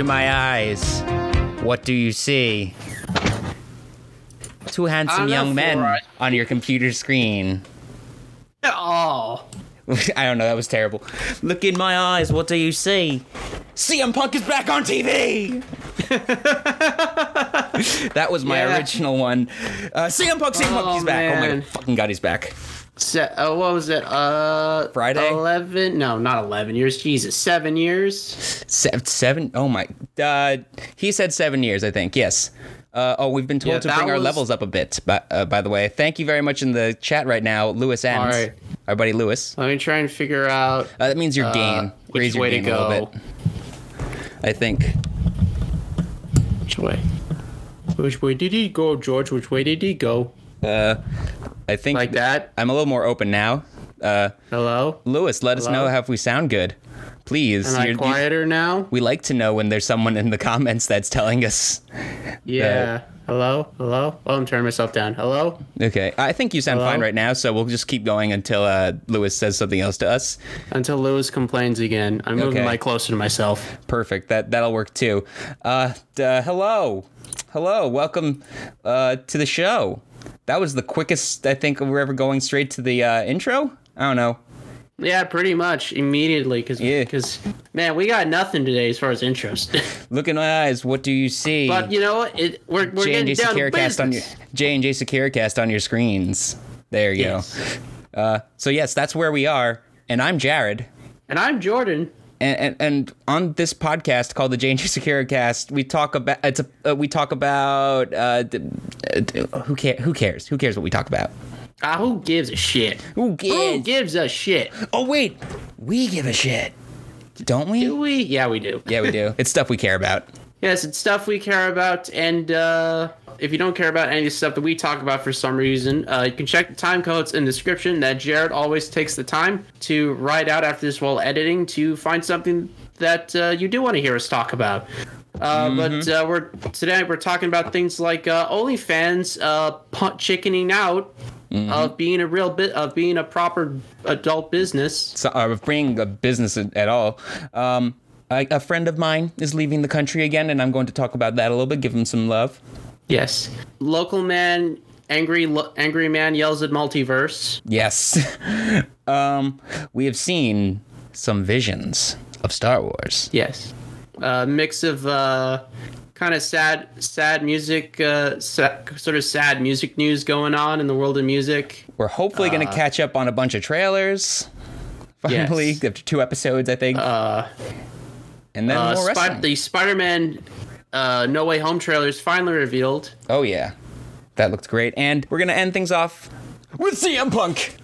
Look into my eyes. What do you see? Two handsome young men on your computer screen. Oh, I don't know, that was terrible. Look in my eyes, what do you see? CM Punk is back on TV! that was my Yeah. original one. Uh, CM Punk, CM Punk, Oh, he's back. Oh my fucking god, he's back. Se- uh, what was it? Uh, Friday? Eleven? No, not eleven years. Jesus, seven years. Se- seven? Oh my. Uh, he said seven years, I think. Yes. Uh, oh, we've been told Yeah, to bring our levels up a bit. By, uh, by the way, thank you very much in the chat right now, Luis N. All right. Our buddy Luis. Let me try and figure out Uh, that means your gain. which Raise your way to gain a little go. bit. I think. which way. Which way did he go, George? Which way did he go? Uh, I think Like that? I'm a little more open now. Uh, Hello? Luis, let us know how if we sound good, please. Am I You're- you- quieter now? we like to know when there's someone in the comments that's telling us. Yeah. Hello? Hello? Oh, I'm turning myself down. Hello? Okay, I think you sound Hello? fine right now, so we'll just keep going until uh, Luis says something else to us. Until Luis complains again. I'm moving Okay. my closer to myself. Perfect. That that'll work too. Uh, uh, hello, hello. Welcome uh, to the show. That was the quickest I think we're ever going straight to the uh, intro. I don't know. Yeah, pretty much immediately. Because, Yeah. Cause, man, we got nothing today as far as intros. Look in my eyes. What do you see? but you know what? It, we're we're J and getting down to on your. J and J Securicast on your screens. There you Yes. go. Uh, so yes, that's where we are, and I'm Jared. And I'm Jordan. And, and, and on this podcast called the J and Cast, we talk about it's a uh, we talk about uh, d- uh, d- who care who cares who cares what we talk about. Ah, who gives a shit? Who Who gives? gives a shit? Oh wait, we give a shit, don't we? Do we? Yeah, we do. Yeah, we do. It's stuff we care about. Yes, it's stuff we care about, and uh, if you don't care about any of the stuff that we talk about for some reason, uh, you can check the time codes in the description. That Jared always takes the time to write out after this while editing to find something that uh, you do want to hear us talk about. Uh, But uh, we're today we're talking about things like uh, OnlyFans uh, chickening out of being a real bit of being a proper adult business. So, uh, bringing a business at at all. Um, I, a friend of mine is leaving the country again, and I'm going to talk about that a little bit. Give him some love. Yes, local man, angry lo- angry man yells at multiverse. Yes. um, we have seen some visions of Star Wars. Yes. A mix of uh, kind of sad, sad music, uh, sa- sort of sad music news going on in the world of music. We're hopefully going to catch up on a bunch of trailers. Finally, Yes. after two episodes, I think. Uh, and then uh, more wrestling. the Spider-Man uh, No Way Home trailer is finally revealed. oh yeah, that looked great. And we're gonna end things off with CM Punk.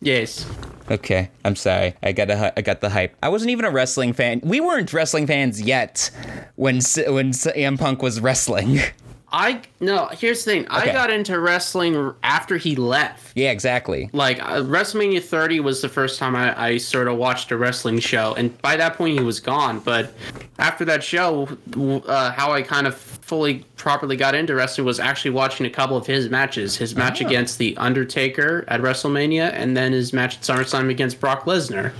Yes. Okay, I'm sorry. I got a, I got the hype. I wasn't even a wrestling fan. We weren't wrestling fans yet when when CM Punk was wrestling. I no. Here's the thing. Okay. I got into wrestling after he left. yeah, exactly. Like uh, WrestleMania 30 was the first time I, I sort of watched a wrestling show, and by that point he was gone. But after that show, uh, how I kind of fully properly got into wrestling was actually watching a couple of his matches. His match Ah. against the Undertaker at WrestleMania, and then his match at SummerSlam against Brock Lesnar.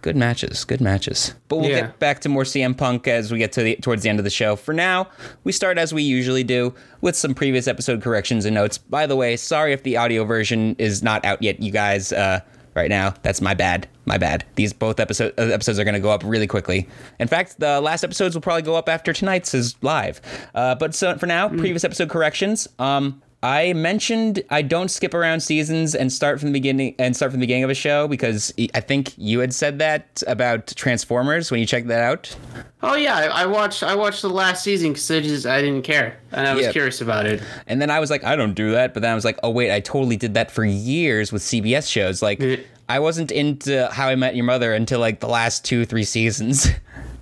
Good matches, good matches. But we'll Yeah. get back to more CM Punk as we get to the towards the end of the show. For now, we start as we usually do with some previous episode corrections and notes. By the way, sorry if the audio version is not out yet, you guys. Uh, right now, that's my bad. My bad. These both episode, uh, episodes are going to go up really quickly. In fact, the last episodes will probably go up after tonight's is live. Uh, but so for now, previous episode corrections. Um, I mentioned I don't skip around seasons and start from the beginning and start from the beginning of a show because I think you had said that about Transformers when you checked that out. Oh yeah, I, I watched I watched the last season because I just I didn't care, and I was Yeah. curious about it. And then I was like, I don't do that. But then I was like, oh wait, I totally did that for years with CBS shows. Like I wasn't into How I Met Your Mother until like the last two, three seasons.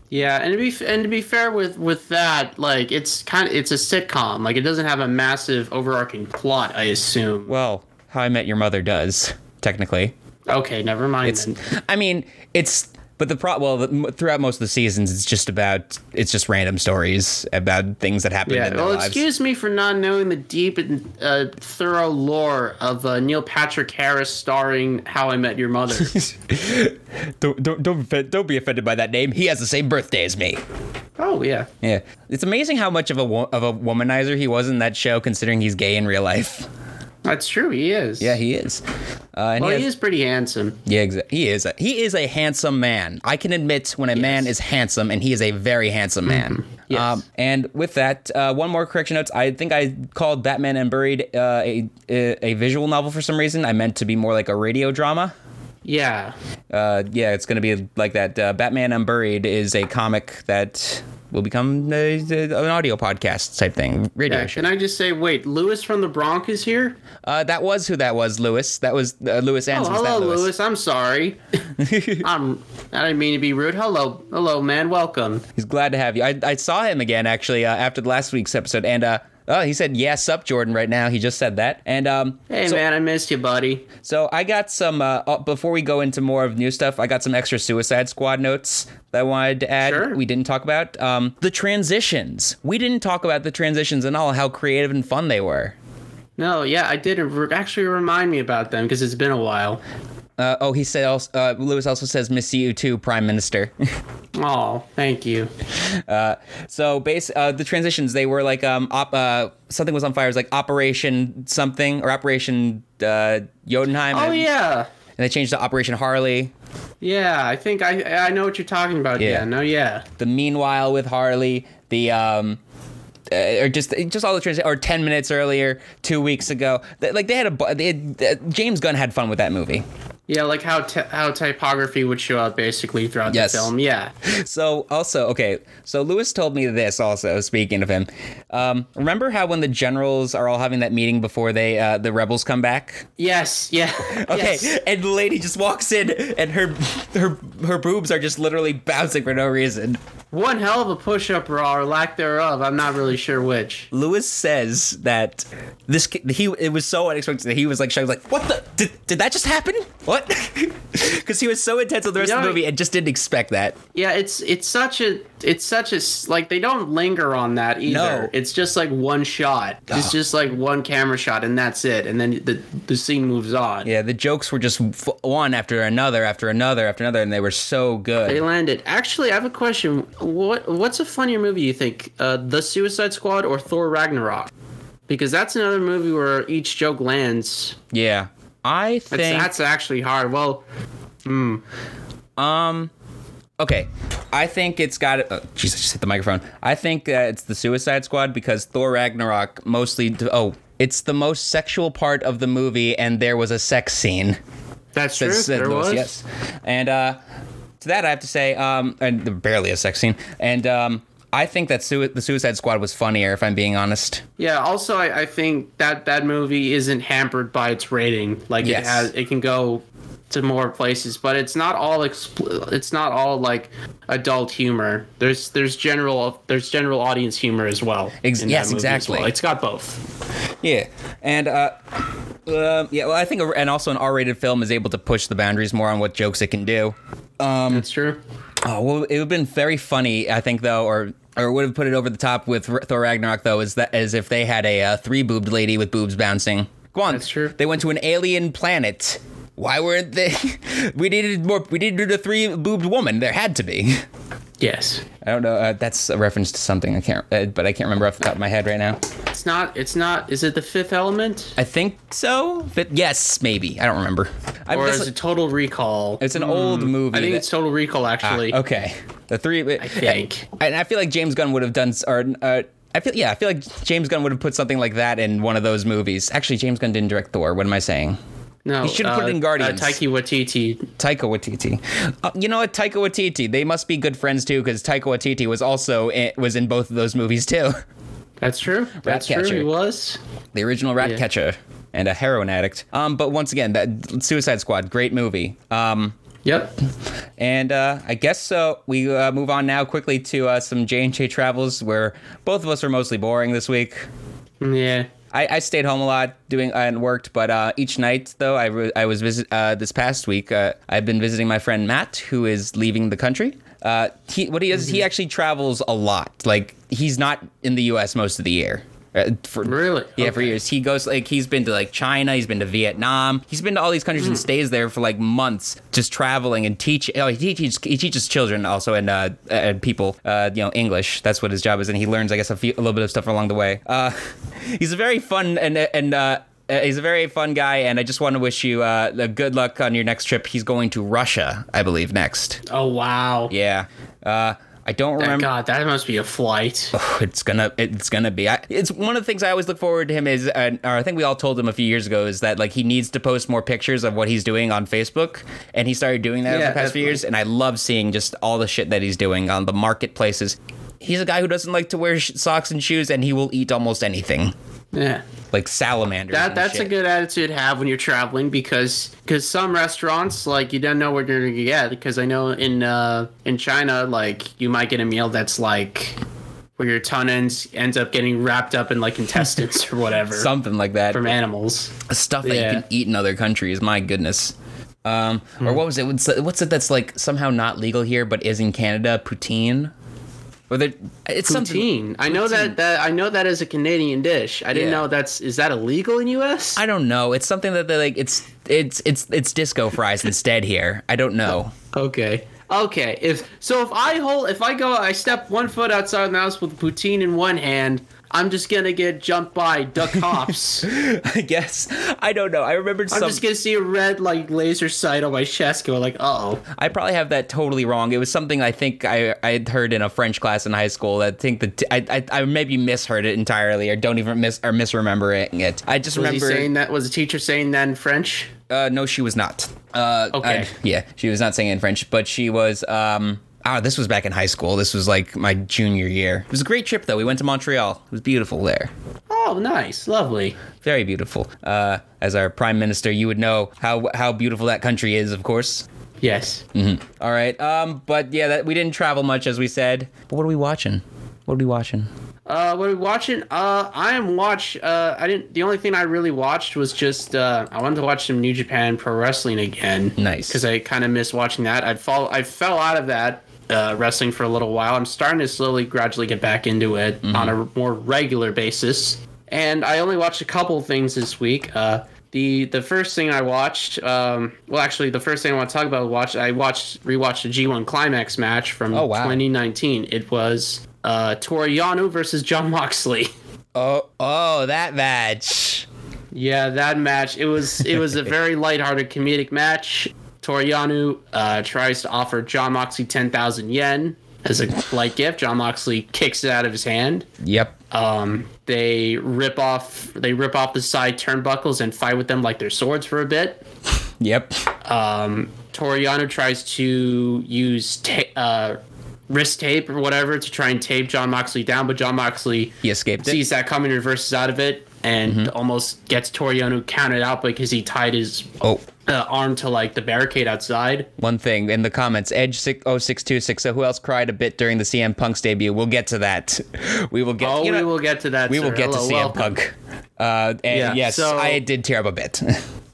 Yeah, and to be and to be fair with with that, like it's kind of it's a sitcom. Like it doesn't have a massive overarching plot. I assume. well, How I Met Your Mother does technically. Okay, never mind. It's, then. I mean, it's But the pro well, the, throughout most of the seasons, it's just about it's just random stories about things that happened Yeah, in their well, lives. excuse me for not knowing the deep and uh, thorough lore of uh, Neil Patrick Harris starring How I Met Your Mother. don't don't don't, don't be offended by that name. He has the same birthday as me. oh yeah, Yeah, it's amazing how much of a wo- of a womanizer he was in that show, considering he's gay in real life. That's true. He is. Yeah, he is. Uh, and Well, he he is pretty handsome. Yeah, exactly. He is. A, he is a handsome man. I can admit when a man is handsome, and he is a very handsome man. Mm-hmm. Yes. and with that, uh, one more correction notes. I think I called Batman Unburied uh, a, a a visual novel for some reason. I meant to be more like a radio drama. Yeah. Uh, yeah, it's going to be like that. Uh, Batman Unburied is a comic that will become a, a- an audio podcast type thing, radio Yeah. show. Can I just say, wait, Luis from the Bronx is here? Uh, that was who that was, Luis. That was uh, Luis Oh, hello, Luis. I'm sorry. I'm. I didn't mean to be rude. Hello, hello, man. Welcome. He's glad to have you. I, I saw him again actually uh, after the last week's episode, and uh, oh, he said yes, up Jordan right now. He just said that, and um, Hey, so, man, I missed you, buddy. so I got some. Uh, uh, before we go into more of new stuff, I got some extra Suicide Squad notes that I wanted to add. Sure. We didn't talk about um, the transitions. We didn't talk about the transitions and all how creative and fun they were. No, yeah, I did. Actually, remind me about them because it's been a while. Uh, oh, he said. Also, uh, Luis also says, "Miss you too, Prime Minister." Oh, thank you. So base uh, the transitions they were like um op, uh, something was on fire it was like Operation something or Operation uh, Jotunheim. Oh and, yeah, and they changed to Operation Harley. yeah. I think I I know what you're talking about. Yeah. Yeah. No. Yeah. The Meanwhile with Harley. The um. Uh, or just just all the transitions, or ten minutes earlier, two weeks ago. Th- Like they had a they had, uh, James Gunn had fun with that movie. Yeah, like how t- how typography would show up basically throughout Yes. the film. Yeah. So also okay, so Luis told me this also. Speaking of him, um, remember how when the generals are all having that meeting before they uh, the rebels come back? Yes. Yeah. Okay, Yes. and the lady just walks in, and her her her boobs are just literally bouncing for no reason. One hell of a push-up raw or lack thereof. I'm not really sure which. Luis says that this he it was so unexpected that he was like shocked, like what the did, did that just happen? What? Because he was so intense with the rest of the movie and just didn't expect that. Yeah, it's it's such a it's such a like they don't linger on that either. No. It's just like one shot. It's just like one camera shot and that's it. And then the the scene moves on. Yeah, the jokes were just f- one after another after another after another, and they were so good. They landed. Actually, I have a question. What what's a funnier movie you think? Uh, the Suicide Squad or Thor Ragnarok? Because that's another movie where each joke lands. Yeah, I think. that's actually hard. Well, Um Okay, I think it's got. Oh, jeez, I just hit the microphone. I think that it's the Suicide Squad because Thor Ragnarok mostly. Oh, it's the most sexual part of the movie, and there was a sex scene. that's true. Says there was. Yes, and uh, to that I have to say, um, and barely a sex scene, and um, I think that sui- the Suicide Squad was funnier, if I'm being honest. Yeah. Also, I, I think that that movie isn't hampered by its rating. Like Yes. it has, it can go to more places, but it's not all. Expl- it's not all like adult humor. There's there's general there's general audience humor as well. Ex- yes, exactly. well. It's got both. Yeah, and uh, uh, yeah, well, I think, a- and also an R-rated film is able to push the boundaries more on what jokes it can do. That's true. Oh, well, it would have been very funny, I think, though, or or would have put it over the top with Thor Ragnarok, though, is that as if they had a uh, three boobed lady with boobs bouncing. Go on, That's true. They went to an alien planet. Why weren't they? we needed more. We needed a three boobed woman. There had to be. Yes. I don't know. Uh, that's a reference to something I can't, uh, but I can't remember off the top of my head right now. It's not. It's not. Is it the Fifth Element, I think so. But yes, maybe. I don't remember. I, or is it Total Recall? it's an old movie. I think that- it's Total Recall actually. Ah, okay. The three. I think. And I feel like James Gunn would have done. Or uh, I feel yeah. I feel like James Gunn would have put something like that in one of those movies. Actually, James Gunn didn't direct Thor. What am I saying? No, He should've put it in uh, Guardians. Uh, Taiki Waititi. Taika Waititi. Uh, you know what? Taika Waititi. They must be good friends too, because Taika Waititi was also in, was in both of those movies too. That's true. That's true. Ratcatcher. He was. the original Ratcatcher Yeah. and a heroin addict. Um, but once again, that Suicide Squad, great movie. Um, Yep. And uh, I guess so. We uh, move on now quickly to uh, some J and J travels, where both of us are mostly boring this week. Yeah. I, I stayed home a lot doing uh, and worked, but uh, each night though I, re- I was visit uh, this past week. Uh, I've been visiting my friend Matt, who is leaving the country. Uh, he what he is he actually travels a lot. Like he's not in the U.S. most of the year. Uh, for, Really? Yeah, for years. He goes like he's been to like China, he's been to Vietnam, he's been to all these countries Hmm. and stays there for like months, just traveling and teaching. Oh, he teaches he teaches children also and uh, and people, uh, you know, English. That's what his job is, and he learns, I guess, a, few, a little bit of stuff along the way. Uh, he's a very fun and and. Uh, uh, he's a very fun guy, and I just want to wish you uh, good luck on your next trip. He's going to Russia, I believe, next. Oh wow. Yeah, uh, I don't remember. God, that must be a flight. Oh, it's gonna it's gonna be I, it's one of the things i always look forward to him is uh, or i think we all told him a few years ago is that like he needs to post more pictures of what he's doing on facebook and he started doing that over the past few years and i love seeing just all the shit that he's doing on the marketplaces he's a guy who doesn't like to wear sh- socks and shoes and he will eat almost anything Yeah. like salamanders That that's a good attitude to have when you're traveling because because some restaurants like you don't know what you're gonna get because I know in uh in China like you might get a meal that's like where your tongue ends ends up getting wrapped up in like intestines or whatever something like that from animals. stuff that Yeah. you can eat in other countries. My goodness. Um, Hmm. Or what was it? What's it that's like somehow not legal here but is in Canada? Poutine. Or there, it's something. Poutine. I know that that I know that is a Canadian dish. I didn't Yeah. know that's is that illegal in U.S. I don't know. It's something that they like. It's it's it's it's disco fries instead here. I don't know. Okay. Okay. If so, if I hold, if I go, I step one foot outside the house with poutine in one hand, I'm just gonna get jumped by duck cops. I guess I don't know. I remembered I'm some. just gonna see a red like laser sight on my chest, go like, uh oh. I probably have that totally wrong. It was something I think I I had heard in a French class in high school. I think that I, I I maybe misheard it entirely, or don't even miss or misremembering it. I just Was remember. saying that? Was a teacher saying that in French? Uh, no, she was not. Uh, Okay. I- yeah, she was not saying it in French, but she was. Um, ah, this was back in high school. This was like my junior year. It was a great trip, though. We went to Montreal. It was beautiful there. Oh, nice, lovely. Very beautiful. Uh, as our prime minister, you would know how how beautiful that country is, of course. Yes. All right. Um, but yeah, that we didn't travel much, as we said. But what are we watching? What are we watching? Uh, what are we watching? Uh, I am watch. Uh, I didn't. The only thing I really watched was just. Uh, I wanted to watch some New Japan Pro Wrestling again. Nice. Because I kind of missed watching that. I'd fall. I fell out of that uh, wrestling for a little while. I'm starting to slowly, gradually get back into it on a more regular basis. And I only watched a couple things this week. Uh, the the first thing I watched, um, well, actually, the first thing I want to talk about, watch I watched rewatched the G1 Climax match from Oh, wow. 2019. It was uh, Toru Yano versus John Moxley. Oh, oh, that match. Yeah, that match. It was it was a very lighthearted comedic match. Toru Yano uh, tries to offer John Moxley ten thousand yen as a light gift. John Moxley kicks it out of his hand. Yep. Um, they rip off they rip off the side turnbuckles and fight with them like they're swords for a bit. Yep. Um, Toru Yano tries to use ta- uh, wrist tape or whatever to try and tape John Moxley down, but John Moxley He escaped it. sees that coming, reverses out of it, and almost gets Toru Yano counted out because he tied his Oh, uh, arm to like the barricade outside. one thing in the comments edge six oh six two six so who else cried a bit during the cm punk's debut we'll get to that we will get Oh, we know, will get to that. we will sir. get to Hello, cm welcome. punk uh and Yeah, yes so- i did tear up a bit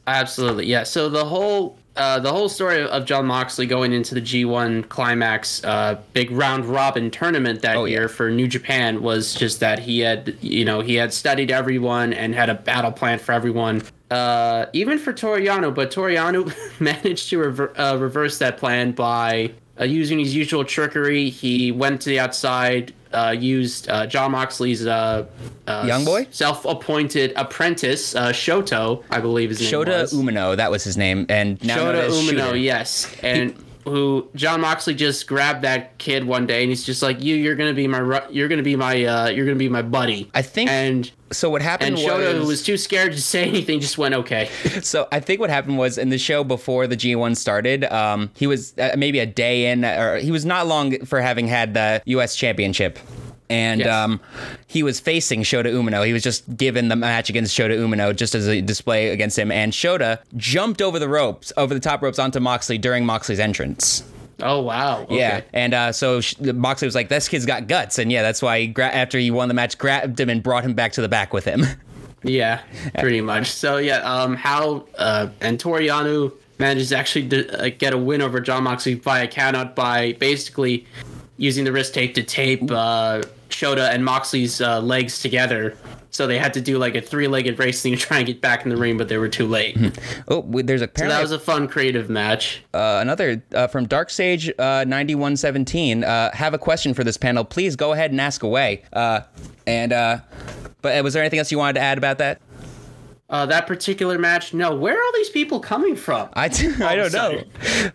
Absolutely, yeah. So the whole uh, the whole story of John Moxley going into the G1 Climax uh, big round robin tournament that Oh, yeah. year for New Japan was just that he had you know he had studied everyone and had a battle plan for everyone. Uh, even for Toru Yano, but Toru Yano managed to rever- uh, reverse that plan by uh, using his usual trickery. He went to the outside, uh, used uh, John Moxley's uh, uh, Young boy? self-appointed apprentice, uh, Shoto, I believe his name shota was. umino that was his name and now Shota Umino, Shooter. yes, and who John Moxley just grabbed that kid one day, and he's just like, "You, you're gonna be my, you're gonna be my, uh, you're gonna be my buddy." i think and so what happened and Shota, who was, was too scared to say anything, just went, "Okay." so i think what happened was in the show before the g1 started um he was uh, maybe a day in or he was not long for having had the us championship and Yes. um, he was facing Shota Umino. He was just given the match against Shota Umino just as a display against him. And Shota jumped over the ropes, over the top ropes onto Moxley during Moxley's entrance. Oh wow. Okay. Yeah, and uh, so Moxley was like, "This kid's got guts," and yeah, that's why he gra- after he won the match, grabbed him and brought him back to the back with him. Yeah, pretty much. So yeah, um, how uh, and Toru Yano manages actually to uh, get a win over John Moxley via countout by basically using the wrist tape to tape uh, Shota and Moxley's uh, legs together. So they had to do like a three-legged race thing to try and get back in the ring, but they were too late. Oh, there's there's So that was a fun, creative match. uh, another uh, from Dark Sage uh, 9117. Uh, have a question for this panel. Please go ahead and ask away. Uh, and uh, but was there anything else you wanted to add about that? Uh, that particular match, no. Where are all these people coming from? I, t- I don't know.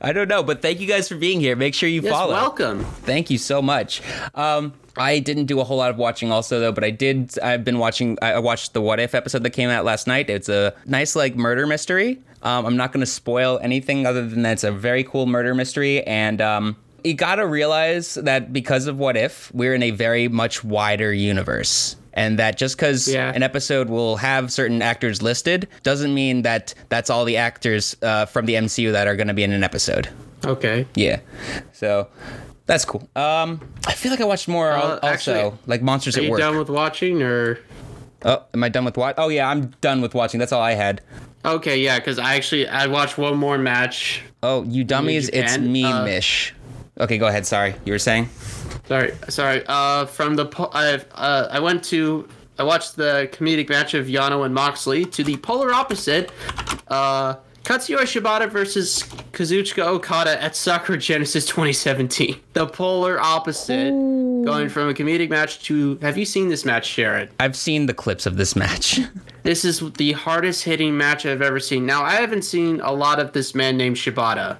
I don't know. But thank you guys for being here. Make sure you Yes, follow. welcome. Thank you so much. Um, I didn't do a whole lot of watching also though, but I did. I've been watching. I watched the What If episode that came out last night. It's a nice like murder mystery. Um, I'm not going to spoil anything other than that it's a very cool murder mystery, and um, you got to realize that because of What If, we're in a very much wider universe. And that just because Yeah. an episode will have certain actors listed doesn't mean that that's all the actors uh, from the MCU that are going to be in an episode. Okay. Yeah. So that's cool. Um, I feel like I watched more Uh, also, actually, like Monsters Are at you Work. done with watching, or? oh, am I done with what? Oh yeah, I'm done with watching. That's all I had. Okay, yeah, because I actually I watched one more match. Oh, you dummies! It's me, uh, Mish. Okay, go ahead. Sorry, you were saying. Sorry, sorry. Uh, from the po- I uh, I went to I watched the comedic match of Yano and Moxley to the polar opposite. Uh, Katsuya Shibata versus Kazuchika Okada at Sakura Genesis 2017. The polar opposite, going from a comedic match to. Have you seen this match, Jared? I've seen the clips of this match. This is the hardest hitting match I've ever seen. Now I haven't seen a lot of this man named Shibata,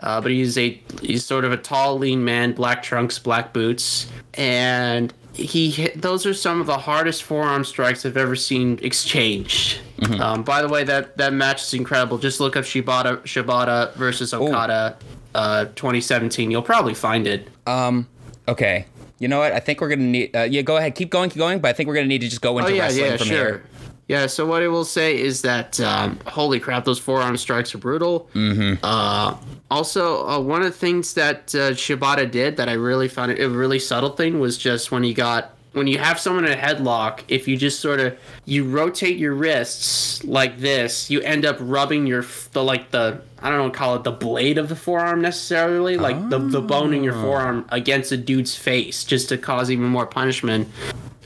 uh, but he's a he's sort of a tall, lean man, black trunks, black boots, and he hit, those are some of the hardest forearm strikes I've ever seen exchanged. Um, by the way, that that match is incredible. Just look up Shibata Shibata versus Okada, uh, 2017. You'll probably find it. um. Okay. You know what? I think we're gonna need. Uh, yeah, go ahead. Keep going. Keep going. But I think we're gonna need to just go into Oh yeah, wrestling yeah, from sure. here. Yeah, so what I will say is that um, holy crap, those forearm strikes are brutal. Mm-hmm. Uh, also, uh, one of the things that uh, Shibata did that I really found it a really subtle thing was just when he got when you have someone in a headlock, if you just sort of you rotate your wrists like this, you end up rubbing your the like the I don't know call it the blade of the forearm necessarily, like the the bone in your ah. forearm against a dude's face, just to cause even more punishment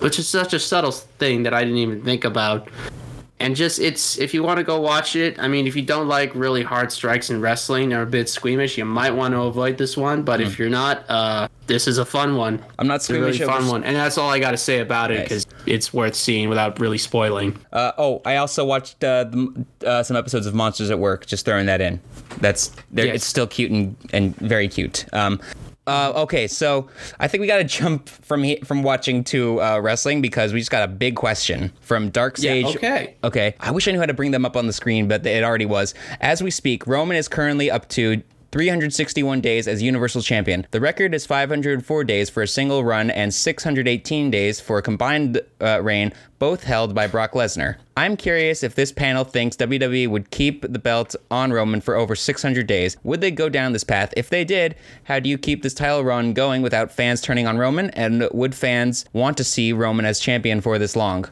which is such a subtle thing that I didn't even think about. And just it's if you want to go watch it, I mean, if you don't like really hard strikes in wrestling or a bit squeamish, you might want to avoid this one. But if you're not, uh, this is a fun one. I'm not It's a really squeamish. fun one, and that's all I got to say about it Nice. because it's worth seeing without really spoiling. Uh, oh, I also watched uh, the, uh, some episodes of Monsters at Work. Just throwing that in. That's. Yes. It's still cute and, and very cute. Um, uh, okay, so I think we got to jump from he- from watching to uh, wrestling because we just got a big question from Dark Sage. okay. Okay. I wish I knew how to bring them up on the screen, but it already was. As we speak, Roman is currently up to 361 days as Universal Champion. The record is 504 days for a single run and 618 days for a combined uh, reign, both held by Brock Lesnar. I'm curious if this panel thinks WWE would keep the belt on Roman for over 600 days. Would they go down this path? If they did, how do you keep this title run going without fans turning on Roman? And would fans want to see Roman as champion for this long?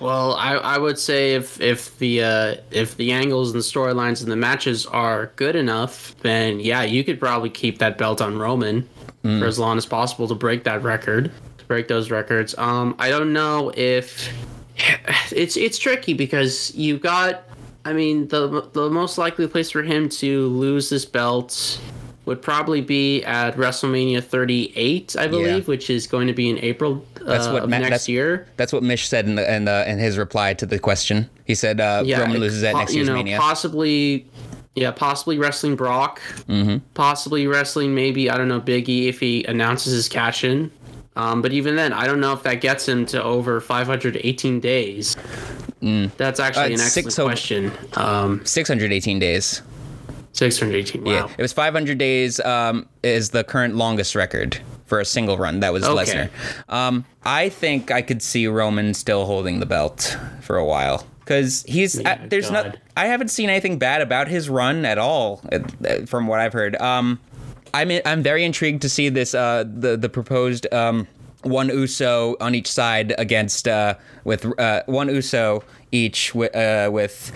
Well, I, I would say if if the uh, if the angles and the storylines and the matches are good enough, then yeah, you could probably keep that belt on Roman for as long as possible to break that record, to break those records. Um, I don't know if it's it's tricky because you got. I mean, the the most likely place for him to lose this belt would probably be at WrestleMania 38, I believe, which is going to be in April uh, That's what of Ma- next that's- year. That's what Mish said in the, in, the, in his reply to the question. He said uh, Roman loses at po- next you year's know, Mania. Possibly, yeah, possibly wrestling Brock. Mm-hmm. Possibly wrestling maybe I don't know Biggie if he announces his cash in. Um, but even then, I don't know if that gets him to over 518 days. That's actually Uh, an six- excellent so- question. Um, 618 days. 618. Wow. Yeah, it was 500 days. Um, is the current longest record for a single run. That was Okay. Lesnar. Um, I think I could see Roman still holding the belt for a while because he's uh, Yeah, there's not. I haven't seen anything bad about his run at all, uh, uh, from what I've heard. Um, I'm I'm very intrigued to see this uh the the proposed um one Uso on each side against uh, with uh, one Uso each with, uh, with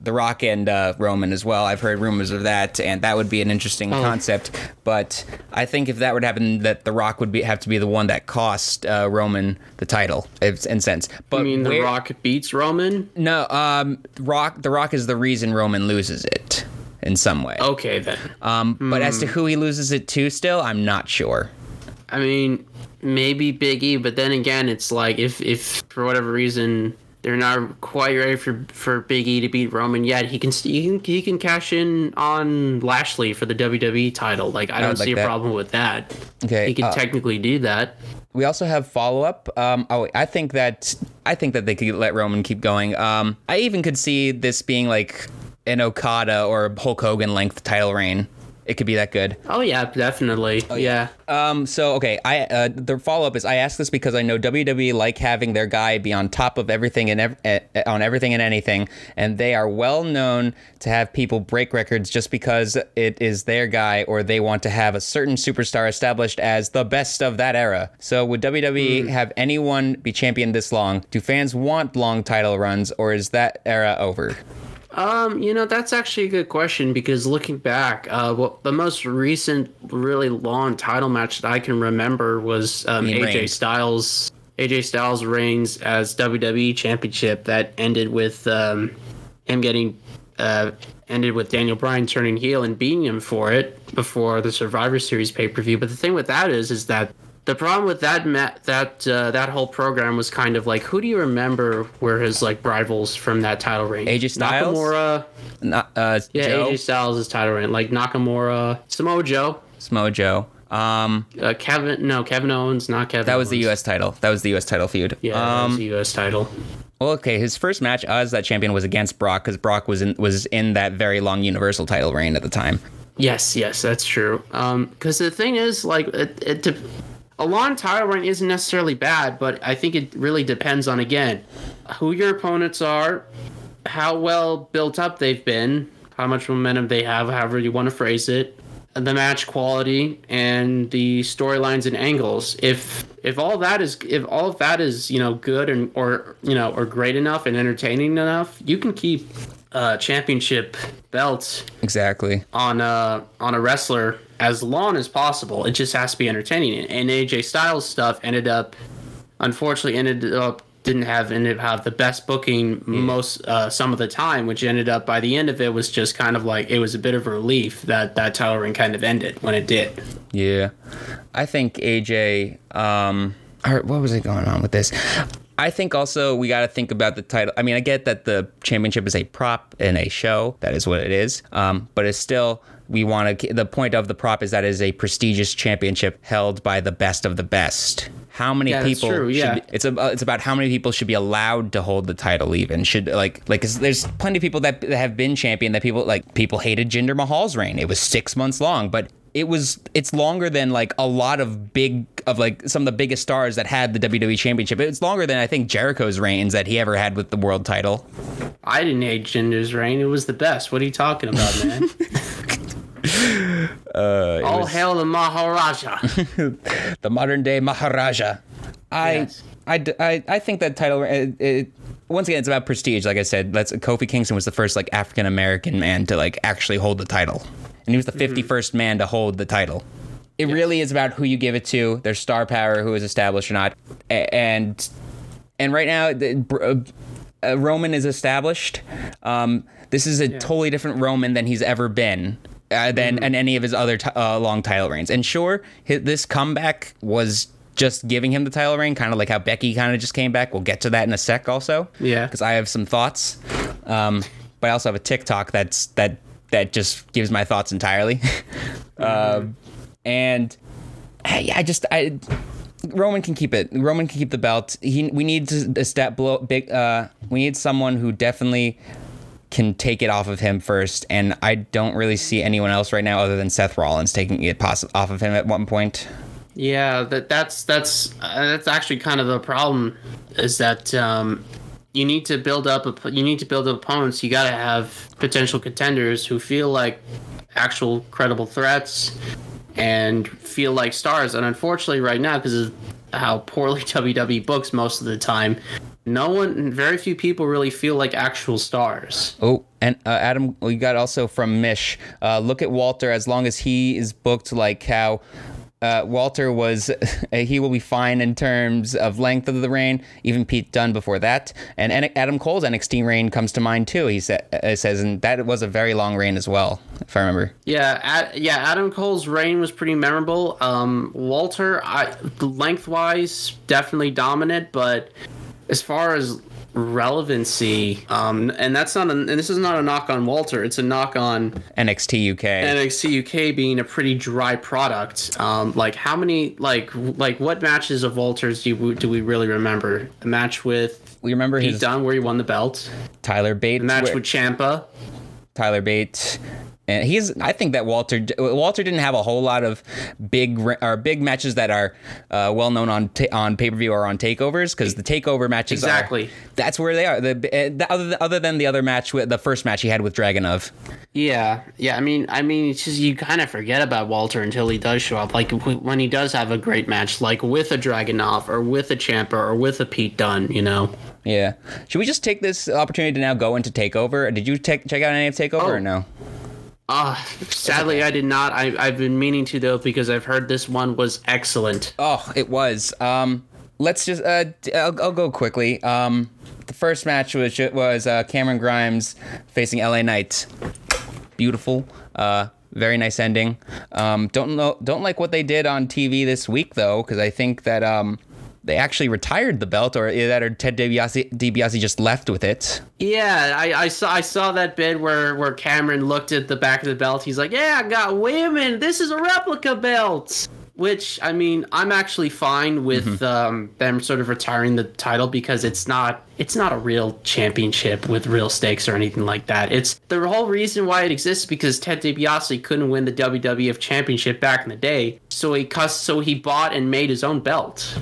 The Rock and uh, Roman as well. I've heard rumors of that, and that would be an interesting Oh. concept. But I think if that would happen, that The Rock would be have to be the one that cost uh, Roman the title, in sense. But I mean, The where- Rock beats Roman. No, um, Rock. The Rock is the reason Roman loses it in some way. Okay, then. Um, but as to who he loses it to, still, I'm not sure. I mean, maybe Big E, but then again, it's like if if for whatever reason they're not quite ready for for Big E to beat Roman yet, he can he can he can cash in on Lashley for the WWE title. Like I don't like see a problem with that. Okay, he can uh, technically do that. We also have follow up. Um, oh, I think that I think that they could let Roman keep going. Um, I even could see this being like an Okada or Hulk Hogan length title reign. It could be that good. Oh yeah, definitely. Oh, yeah. Um, so okay, I uh, the follow up is I ask this because I know WWE like having their guy be on top of everything and ev- eh, eh, on everything and anything, and they are well known to have people break records just because it is their guy or they want to have a certain superstar established as the best of that era. So would WWE have anyone be champion this long? Do fans want long title runs, or is that era over? Um, you know, that's actually a good question because looking back, uh, well, the most recent really long title match that I can remember was um, AJ reigns. Styles. AJ Styles reigns as WWE Championship that ended with um, him getting uh, ended with Daniel Bryan turning heel and beating him for it before the Survivor Series pay per view. But the thing with that is, is that the problem with that ma- that uh, that whole program was kind of like, who do you remember were his like rivals from that title reign? AJ Styles? Nakamura. Not, uh, Yeah, Joe, AJ Styles is title reign. Like Nakamura, Samoa Joe, Samoa Joe. Um, uh, Kevin. No, Kevin Owens, not Kevin. that was the U.S. title. That was the U.S. title feud. Yeah, that Um, was the U.S. title. Well, okay, his first match as that champion was against Brock because Brock was in was in that very long Universal title reign at the time. Yes, yes, that's true. Um, because the thing is, like, it, it a long title run isn't necessarily bad, but I think it really depends on again who your opponents are, how well built up they've been, how much momentum they have, however you want to phrase it, the match quality and the storylines and angles. If if all that is if all of that is you know good and or you know or great enough and entertaining enough, you can keep uh, championship belts Exactly. on a on a wrestler as long as possible. It just has to be entertaining. And AJ Styles stuff ended up, unfortunately, ended up didn't have ended up have the best booking most uh, some of the time, which ended up by the end of it was just kind of like it was a bit of a relief that that title reign kind of ended when it did. Yeah, I think AJ. Um, or what was it going on with this? I think also we got to think about the title. I mean, I get that the championship is a prop in a show. That is what it is. Um, but it's still we want to. The point of the prop is that it is a prestigious championship held by the best of the best. How many Yeah, that's people? true, should yeah. be- it's about uh, it's about how many people should be allowed to hold the title. Even should like like 'cause there's plenty of people that, that have been champion that people like people hated Jinder Mahal's reign. It was six months long, but it was it's longer than like a lot of big of like some of the biggest stars that had the WWE championship. It's longer than I think Jericho's reigns that he ever had with the world title. I didn't hate Jinder's reign; it was the best. What are you talking about, man? All hail the Maharaja. the modern day Maharaja. I, Yes. I, I, I think that title. It, it, once again, it's about prestige. Like I said, that's Kofi Kingston was the first like African American man to like actually hold the title, and he was the Mm-hmm. 51st man to hold the title. It really is about who you give it to, their star power, who is established or not, and and right now, the, uh, uh, Roman is established. Um, this is a totally different Roman than he's ever been. Uh, than and any of his other ti- uh, long title reigns. And sure, hi this comeback was just giving him the title reign, kind of like how Becky kind of just came back. We'll get to that in a sec, also. Yeah. because I have some thoughts. Um, but I also have a TikTok that's that that just gives my thoughts entirely. um, and I, I just I Roman can keep it. Roman can keep the belt. He we need to a step below big. Uh, we need someone who definitely can take it off of him first. And I don't really see anyone else right now other than Seth Rollins taking it poss- off of him at one point. Yeah, that that's that's uh, that's actually kind of the problem is that um, you need to build up you need to build up opponents. You got to have potential contenders who feel like actual credible threats and feel like stars. And unfortunately, right now, because of how poorly WWE books most of the time. No one, very few people really feel like actual stars. Oh, and uh, Adam, we got also from Mish. Uh, look at Walter. As long as he is booked like how uh, Walter was, he will be fine in terms of length of the reign. Even Pete Dunne before that, and Adam Cole's NXT reign comes to mind too. He sa- uh, says, and that was a very long reign as well, if I remember. Yeah, yeah. Adam Cole's reign was pretty memorable. Um, Walter, I, lengthwise, definitely dominant, but as far as relevancy, um, and that's not, a, and this is not a knock on Walter. It's a knock on NXT UK. NXT UK being a pretty dry product. Um, like how many, like, like what matches of Walter's do you, do we really remember? A match with we remember Pete his Dunne where he won the belt. Tyler bates match where- with Champa. Tyler Bate. And he's. I think that Walter Walter didn't have a whole lot of big or big matches that are uh, well known on ta- on pay per view or on takeovers because the takeover matches are- Exactly. that's where they are. The, uh, the other other than the other match with the first match he had with Dragunov. Yeah, yeah. I mean, I mean, it's just you kind of forget about Walter until he does show up. Like when he does have a great match, like with a Dragunov or with a Champa or with a Pete Dunne. You know. Yeah. Should we just take this opportunity to now go into Takeover? Did you take check out any of Takeover Oh. or no? Ah, sadly, I did not. I, I've been meaning to though because I've heard this one was excellent. Oh, it was. Um, let's just. Uh, I'll, I'll go quickly. Um, the first match was was uh, Cameron Grimes facing LA Knight. Beautiful. Uh, very nice ending. Um, don't know. Don't like what they did on TV this week though, because I think that um, they actually retired the belt, or that or Ted DiBiase, DiBiase just left with it. Yeah, I, I saw I saw that bit where where Cameron looked at the back of the belt. He's like, "Yeah, I got women. This is a replica belt." Which I mean, I'm actually fine with um, them sort of retiring the title because it's not it's not a real championship with real stakes or anything like that. It's the whole reason why it exists because Ted DiBiase couldn't win the WWF championship back in the day, so he cuss, so he bought and made his own belt.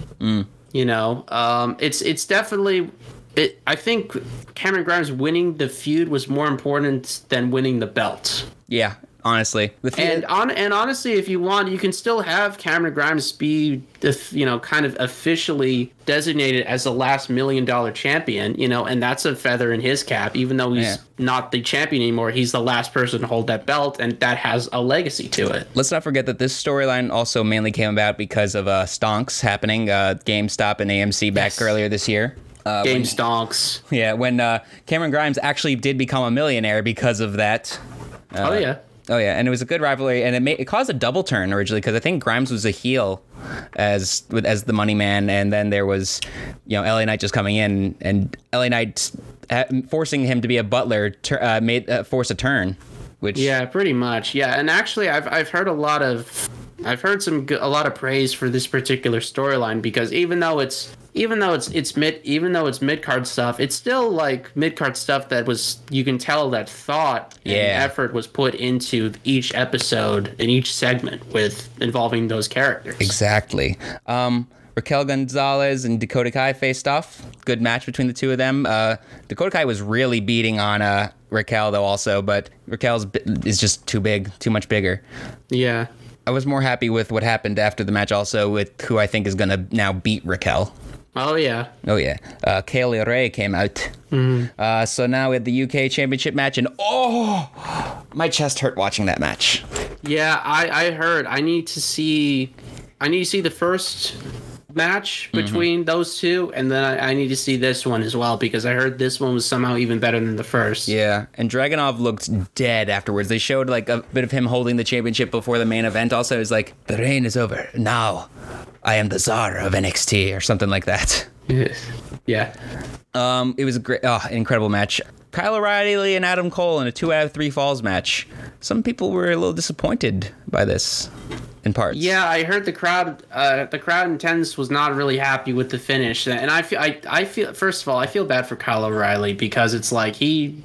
You know, um, it's it's definitely. It, I think Cameron Grimes winning the feud was more important than winning the belt. Yeah, honestly. And on and honestly, if you want, you can still have Cameron Grimes be, the, you know, kind of officially designated as the last million dollar champion. You know, and that's a feather in his cap. Even though he's Yeah. not the champion anymore, he's the last person to hold that belt, and that has a legacy to it. Let's not forget that this storyline also mainly came about because of uh, stonks happening, uh, GameStop and AMC back Yes. earlier this year. Uh, Game stonks. yeah, when uh, Cameron Grimes actually did become a millionaire because of that. oh yeah. Oh yeah, and it was a good rivalry, and it made, it caused a double turn originally because I think Grimes was a heel as as the money man, and then there was you know LA Knight just coming in, and LA Knight forcing him to be a butler uh, made uh, force a turn, which Yeah, pretty much. Yeah, and actually, I've I've heard a lot of, I've heard some a lot of praise for this particular storyline because even though it's even though it's it's mid even though it's mid card stuff, it's still like mid card stuff that was you can tell that thought and Yeah. effort was put into each episode and each segment with involving those characters. Exactly. Um, Raquel Gonzalez and Dakota Kai faced off. Good match between the two of them. Uh, Dakota Kai was really beating on uh, Raquel though, also, but Raquel's is just too big, too much bigger. Yeah. I was more happy with what happened after the match, also with who I think is gonna now beat Raquel. Oh yeah. Oh yeah, uh, Kay Lee Ray came out. Uh, so now we had the UK Championship match, and oh, my chest hurt watching that match. Yeah, I, I heard. I need to see. I need to see the first match Mm-hmm. between those two, and then I, I need to see this one as well because I heard this one was somehow even better than the first. Yeah, and Dragunov looked dead afterwards. They showed like a bit of him holding the championship before the main event. Also, it's like the reign is over now. I am the czar of NXT or something like that. yeah. Um, it was a great, oh, incredible match. Kyle O'Reilly and Adam Cole in a two out of three falls match. Some people were a little disappointed by this, in parts. Yeah, I heard the crowd. Uh, the crowd in attendance was not really happy with the finish, and I feel. I, I feel. First of all, I feel bad for Kyle O'Reilly because it's like he.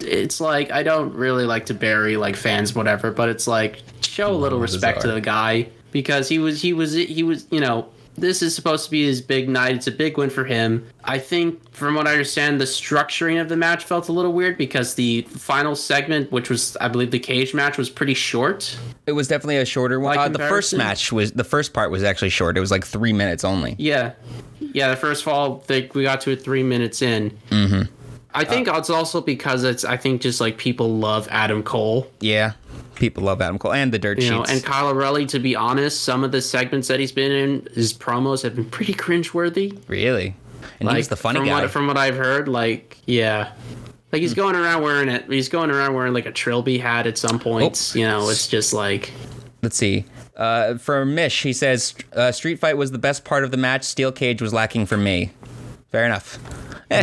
It's like I don't really like to bury like fans, whatever, but it's like show a little respect to the guy because he was he was he was you know this is supposed to be his big night. It's a big win for him. I think, from what I understand, the structuring of the match felt a little weird because the final segment, which was, I believe, the cage match, was pretty short. It was definitely a shorter one. Uh, the first match was the first part was actually short. It was like three minutes only. Yeah, yeah. The first fall, they, we got to it three minutes in. Mm-hmm. I think it's also because it's. I think just like people love Adam Cole, Yeah, people love Adam Cole and the dirt you know, and Kyle O'Reilly. To be honest, some of the segments that he's been in, his promos have been pretty cringeworthy. really, and Like he was the funny from guy. What, from what I've heard, like yeah, like he's going around wearing it. He's going around wearing like a Trilby hat at some points. You know, it's just like Let's see. Uh, for Mish, he says uh, Street Fight was the best part of the match. Steel Cage was lacking for me. Fair enough.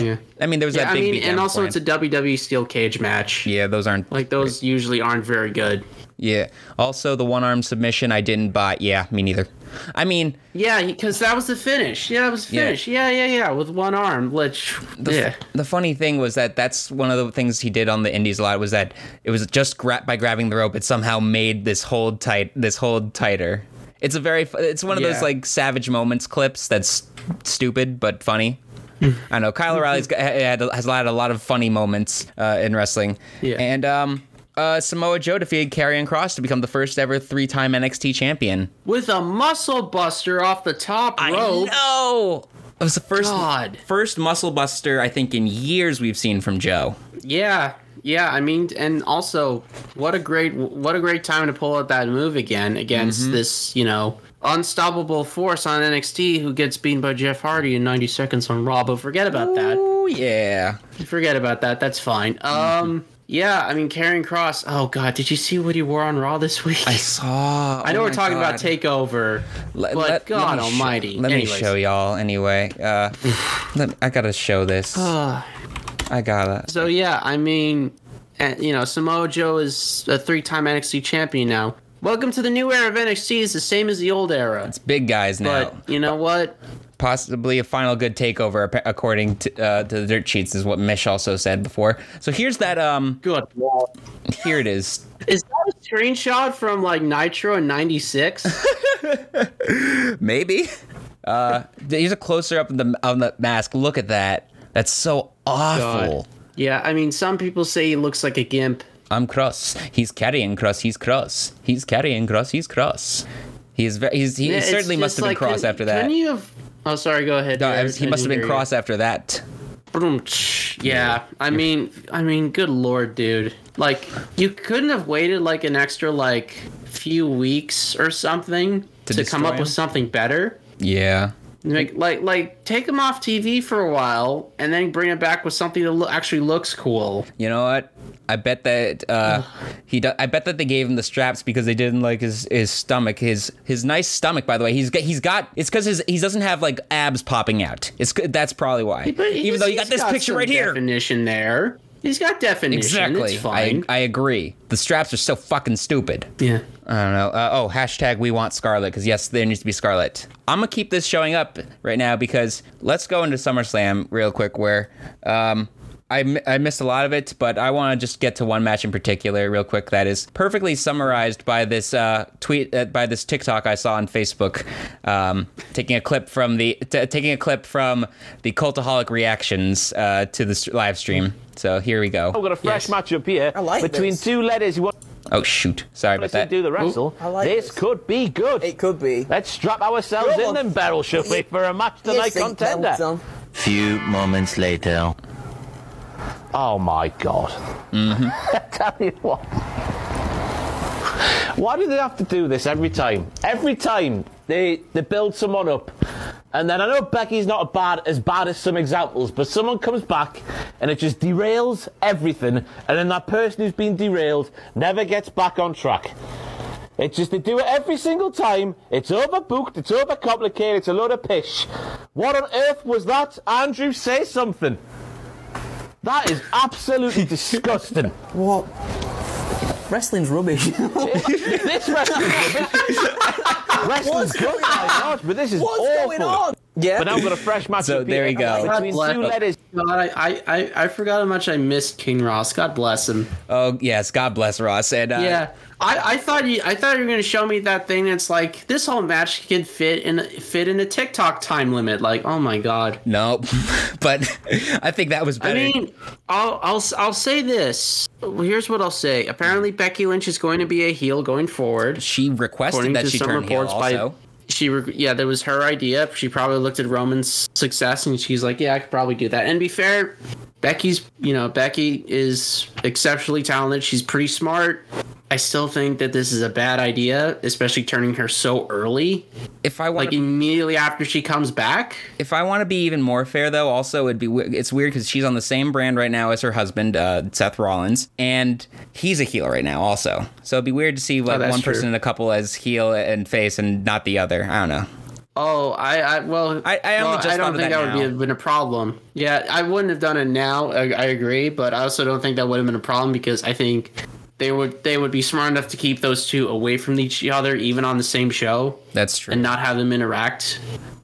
Yeah. I mean, there was yeah. that I big mean, and also beforehand. it's a WWE steel cage match. yeah, those aren't Like those usually aren't very good. Yeah. Also, the one arm submission I didn't buy. Yeah, me neither. I mean, Yeah, because that was the finish. Yeah, that was the Yeah. finish. Yeah, yeah, yeah, with one arm. Which the, yeah. the funny thing was that that's one of the things he did on the indies a lot was that it was just gra- by grabbing the rope, it somehow made this hold tight, this hold tighter. It's a very, it's one of those like savage moments clips that's stupid but funny. I know Kyle O'Reilly's had, has had a lot of funny moments uh, in wrestling. Yeah. And um, uh, Samoa Joe defeated Karrion Cross to become the first ever three-time NXT champion. With a muscle buster off the top rope. I know. It was the first God. first muscle buster I think in years we've seen from Joe. Yeah, yeah. I mean, and also, what a great, what a great time to pull out that move again against Mm-hmm. this, you know, unstoppable force on NXT who gets beaten by Jeff Hardy in 90 seconds on Raw. But forget about that. Oh yeah. Forget about that. That's fine. Mm-hmm. Um, yeah. I mean, Karrion Cross. Oh God, did you see what he wore on Raw this week? I saw. I know oh we're talking about Takeover, Let- but let- God let me sh- Almighty. let Anyways. me show y'all anyway. Uh, let- I gotta show this. Uh, I gotta. So yeah, I mean, uh, you know, Samoa Joe is a three-time NXT champion now. Welcome to the new era of NXT. It's the same as the old era. It's big guys now. But you know what? Possibly a final good takeover, according to, uh, to the dirt sheets, is what Mish also said before. So here's that. Um, Good. here it is. Is that a screenshot from like Nitro in '96? Maybe. Uh, here's a closer up of the on the mask. Look at that. That's so awful. yeah, I mean, some people say he looks like a gimp. I'm cross. He's carrying cross. He's cross. He's carrying cross. He's cross. He's ve- he's he Yeah, certainly must have been cross can- after that. Can you have? Oh, sorry. Go ahead. No, was- he must have been hear you. cross after that. Yeah, I mean, I mean, good lord, dude. Like, you couldn't have waited like an extra like few weeks or something To to, come up him? with something better. Yeah. Like, like, like, take him off TV for a while and then bring it back with something that lo- actually looks cool. You know what? I bet that uh, he. Do- I bet that they gave him the straps because they didn't like his his stomach. His his nice stomach, by the way. He's got he's got. It's because his he doesn't have like abs popping out. It's that's probably why. He's- Even though you got this picture some right here. Definition there. He's got definition. Exactly. It's I fine. I agree. The straps are so fucking stupid. yeah. I don't know. Uh, oh, hashtag we want Scarlet because yes, there needs to be Scarlet. I'm gonna keep this showing up right now because let's go into SummerSlam real quick where um, I, I missed a lot of it, but I want to just get to one match in particular real quick that is perfectly summarized by this uh, tweet uh, by this TikTok I saw on Facebook, um, taking a clip from the t- taking a clip from the Cultaholic reactions uh, to the s- live stream. So here we go. We've got a fresh Yes. match up here I like between this. two ladies who want Oh shoot! Sorry to about see that. do the wrestle. I like this this. could be good. It could be. Let's strap ourselves Come in on. them barrels, shall we, for a match tonight Yes, ain't that contender. some? Few moments later. Oh my god. Mm-hmm. I tell you what. Why do they have to do this every time? Every time they they build someone up. And then I know Becky's not a bad, as bad as some examples, but someone comes back and it just derails everything, and then that person who's been derailed never gets back on track. It's just they do it every single time. It's overbooked, it's overcomplicated, it's a load of pish. What on earth was that? Andrew, say something. That is absolutely disgusting. What? Wrestling's rubbish. this wrestling's wrestling's good, my gosh, but this is What's awful. going on? Yeah. But now we've got a fresh match. So up there here you go. Between God two bless- God, I, I, I, I forgot how much I missed King Ross. God bless him. Oh yes, God bless Ross. And uh, Yeah, I, I thought you I thought you were gonna show me that thing that's like this whole match could fit in fit in a TikTok time limit. Like, oh my god. Nope. but I think that was Better. I mean, I'll I'll I'll say this. Well, Here's what I'll say. Apparently, Becky Lynch is going to be a heel going forward. she requested that she turn heel also. by she re- yeah that was her idea. She probably looked at Roman's success and she's like, yeah, I could probably do that. And be fair, Becky's you know Becky is exceptionally talented. She's pretty smart. I still think that this is a bad idea, especially turning her so early, if I want like immediately after she comes back. If I want to be even more fair, though, also it'd be it's weird because she's on the same brand right now as her husband, uh, Seth Rollins, and he's a heel right now, also. So it'd be weird to see like Oh, one person true. in a couple as heel and face, and not the other. I don't know. Oh, I, I well, I- I only well, just I don't think that that, would be now. been a problem. Yeah, I wouldn't have done it now. I, I agree, but I also don't think that would have been a problem because I think they would they would be smart enough to keep those two away from each other, even on the same show, That's true. and not have them interact.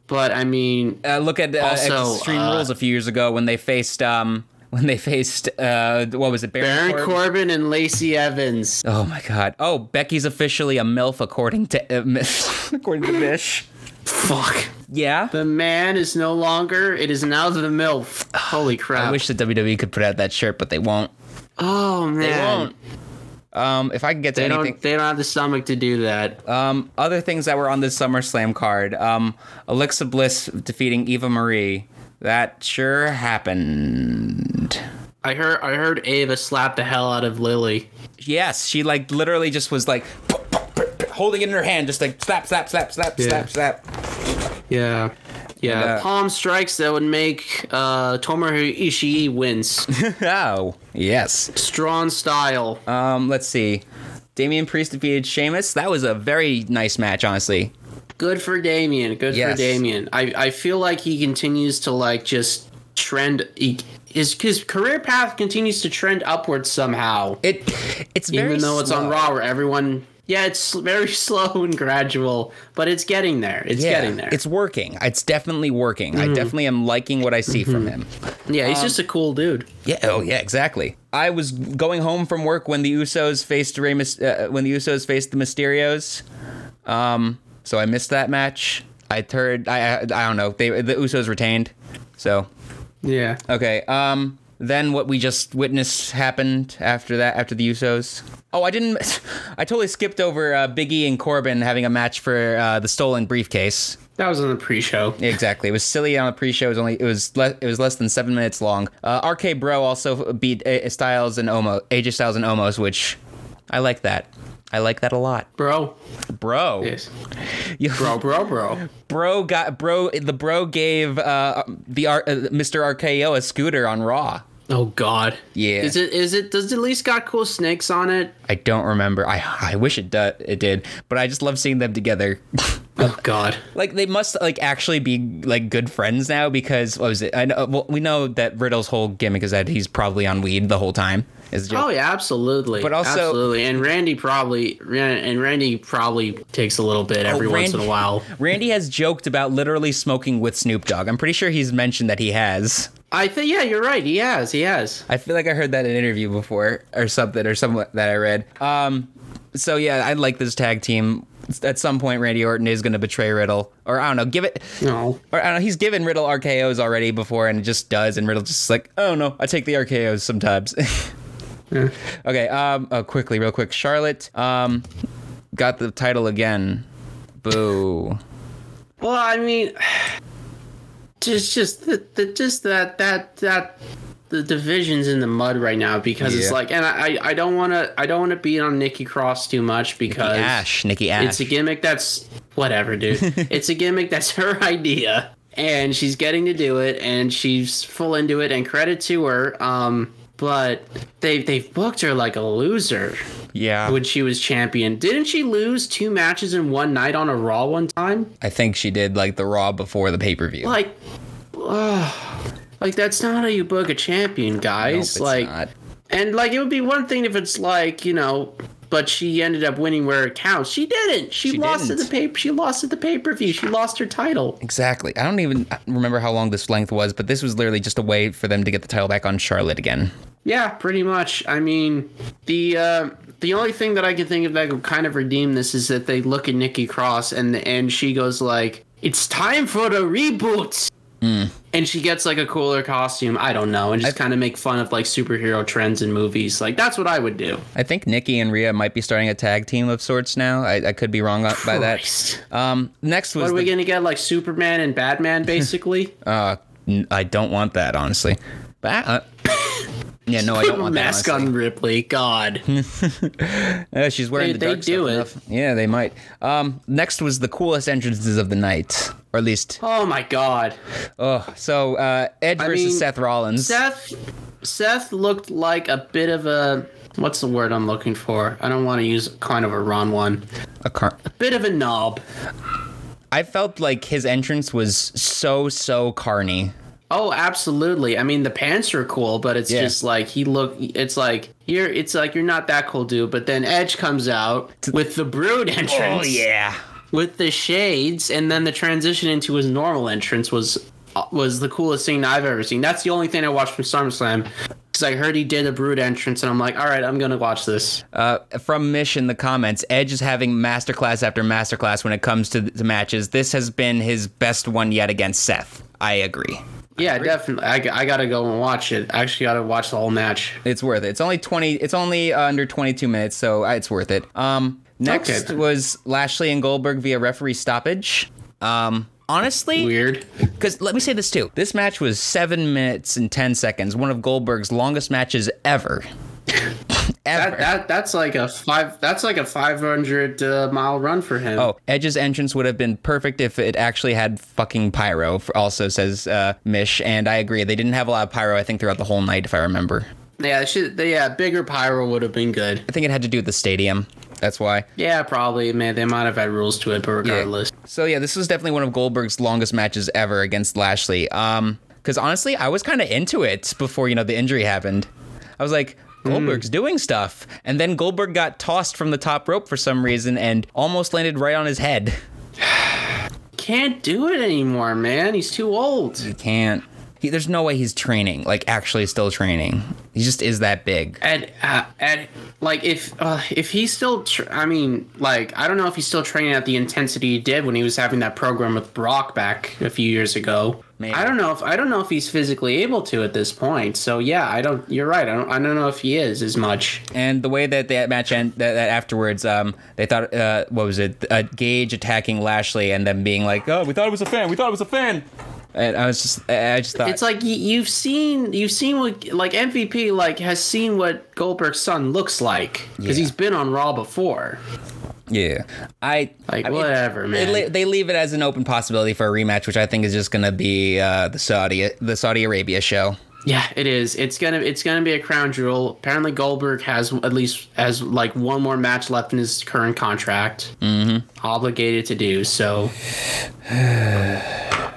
But I mean, uh, look at uh, Also, Extreme uh, Rules a few years ago when they faced um when they faced uh what was it Baron Corbin? Corbin and Lacey Evans. Oh my god! Oh, Becky's officially a milf according to uh, according to Mish. Fuck. Yeah. The man is no longer. It is now the MILF. Holy crap. I wish the WWE could put out that shirt, but they won't. oh man. They won't. Um, if I can get to They anything, don't. They don't have the stomach to do that. Um, other things that were on this SummerSlam card. Um, Alexa Bliss defeating Eva Marie. That sure happened. I heard. I heard Ava slap the hell out of Lily. Yes, she like literally just was like holding it in her hand, just like slap, slap, slap, slap, Yeah. slap, slap. Yeah. Yeah, And, uh, palm strikes that would make uh, Tomohiro Ishii wince. oh, yes. Strong style. Um, let's see. Damian Priest defeated Sheamus. That was a very nice match, honestly. Good for Damian. Good Yes. for Damian. I, I feel like he continues to like just trend. He, his his career path continues to trend upwards somehow. It, it's very Even though it's on. Raw, where everyone. Yeah, it's very slow and gradual, but it's getting there. It's Yeah, getting there. Mm-hmm. it's working. It's definitely working. I definitely am liking what I see from him. yeah, um, he's just a cool dude. Yeah. Oh, yeah. Exactly. I was going home from work when the Usos faced Rey. Mys- Uh, when the Usos faced the Mysterios. Um. So I missed that match. I heard. I. I, I don't know. They the Usos retained. So Yeah. okay. Um. Then what we just witnessed happened after that. After the Usos. Oh, I didn't. I totally skipped over uh, Biggie and Corbin having a match for uh, the stolen briefcase. That was on the pre-show. Exactly. It was silly on the pre-show. It was only it was le- it was less than seven minutes long. Uh, RK Bro also beat A- Styles and Omo, AJ Styles and Omos, which I like that. I like that a lot. Bro. Bro, Yes. Bro, bro, bro. bro got bro. The bro gave uh, the uh, Mr. RKO a scooter on Raw. Oh God. Yeah. Is it? Is it? Does it at least got cool snakes on it? I don't remember. I I wish it do- it did, but I just love seeing them together. Oh God. like they must like actually be like good friends now because what was it? I know well, we know that Riddle's whole gimmick is that he's probably on weed the whole time. Is a. Oh yeah, absolutely. But also- absolutely, and Randy probably and Randy probably takes a little bit every once in a while. Randy has joked about literally smoking with Snoop Dogg. I'm pretty sure he's mentioned that he has. I think yeah, you're right. He has. He has. I feel like I heard that in an interview before or something or something that I read. Um, so yeah, I like this tag team. At some point, Randy Orton is going to betray Riddle, or I don't know, give it. No. Or I don't know. He's given Riddle RKO's already before, and it just does, and Riddle just like, oh no, I take the RKO's sometimes. yeah. Okay. Um. Oh, quickly, real quick. Charlotte. Um. Got the title again. Boo. Well, I mean, just just the, the just that that that the divisions in the mud right now because it's like, and I I don't want to I don't want to beat on Nikki Cross too much because Ash. Nikki Ash. It's a gimmick that's whatever, dude. it's a gimmick that's her idea, and she's getting to do it, and she's full into it. And credit to her. Um, but they they've booked her like a loser yeah. when she was champion. Didn't she lose two matches in one night on a Raw one time? I think she did like the Raw before the pay per view. Like, ugh. Like that's not how you book a champion, guys. like, not. and like it would be one thing if it's like you know. But she ended up winning where it counts. She didn't. She, She lost didn't. at the pay. She lost at the pay per view. She lost her title. Exactly. I don't even remember how long this length was, but this was literally just a way for them to get the title back on Charlotte again. Yeah, pretty much. I mean, the uh, the only thing that I can think of that could kind of redeem this is that they look at Nikki Cross and and she goes like, "It's time for the reboot." And she gets like a cooler costume. I don't know, and just kind of make fun of like superhero trends in movies. Like that's what I would do. I think Nikki and Rhea might be starting a tag team of sorts now. I, I could be wrong on- by that. Um, next was What are we the, gonna get? Like Superman and Batman, basically. uh, n- I don't want that honestly. But uh, yeah, no, I don't want that. Mask honestly. on Ripley. God. Uh, she's wearing They- the they dark do stuff it. enough. Yeah, they might. Um, next was the coolest entrances of the night, or at least. oh my God. Oh, so uh, Edge I versus mean, Seth Rollins. Seth. Seth looked like a bit of a. What's the word I'm looking for? I don't want to use kind of a wrong one. a car- A Bit of a knob. I felt like his entrance was so so carny. Oh, absolutely. I mean, the pants are cool, but it's Yeah. just like he look. It's like you're. It's like you're not that cool, dude. But then Edge comes out with the Brood entrance. Oh yeah. with the shades, and then the transition into his normal entrance was was the coolest thing I've ever seen. That's the only thing I watched from SummerSlam because I heard he did a Brood entrance, and I'm like, all right, I'm gonna watch this. Uh, from Mish in the comments, Edge is having masterclass after masterclass when it comes to the matches. This has been his best one yet against Seth. I agree. Yeah, definitely. I, I gotta go and watch it. I actually gotta watch the whole match. It's worth it. It's only twenty. It's only uh, under twenty-two minutes, so uh, it's worth it. Um, next Okay. was Lashley and Goldberg via referee stoppage. Um, honestly, Weird. Because let me say this too. This match was seven minutes and ten seconds. One of Goldberg's longest matches ever. ever. That, that that's like a five. That's like a 500 uh, mile run for him. Oh, Edge's entrance would have been perfect if it actually had fucking pyro. Also says uh, Mish, and I agree. They didn't have a lot of pyro. I think throughout the whole night, if I remember. yeah, should, yeah. Bigger pyro would have been good. I think it had to do with the stadium. That's why. Yeah, probably. Man, they might have had rules to it, but regardless. So yeah, this was definitely one of Goldberg's longest matches ever against Lashley. Um, because honestly, I was kind of into it before you know the injury happened. I was like, Goldberg's doing stuff, and then Goldberg got tossed from the top rope for some reason and almost landed right on his head. Can't do it anymore, man. He's too old. He can't. He, there's no way he's training, like actually still training. He just is that big. And uh, like if uh, if he's still, tr- I mean, like I don't know if he's still training at the intensity he did when he was having that program with Brock back a few years ago. Maybe. I don't know if I don't know if he's physically able to at this point. So yeah, I don't. You're right. I don't. I don't know if he is as much. And the way that that match end, that, that afterwards, um, they thought, uh, what was it? Uh, Gage attacking Lashley and then being like, "Oh, we thought it was a fan. We thought it was a fan." And I was just, I just thought, It's like you've seen you've seen what like MVP like has seen what Goldberg's son looks like because Yeah. he's been on Raw before. Yeah, I Like I mean, whatever, They, man. le- they leave it as an open possibility for a rematch, which I think is just going to be uh, the Saudi the Saudi Arabia show. Yeah, it is. It's gonna it's gonna be a crown jewel. Apparently, Goldberg has at least has like one more match left in his current contract. Mm-hmm. Obligated to do so.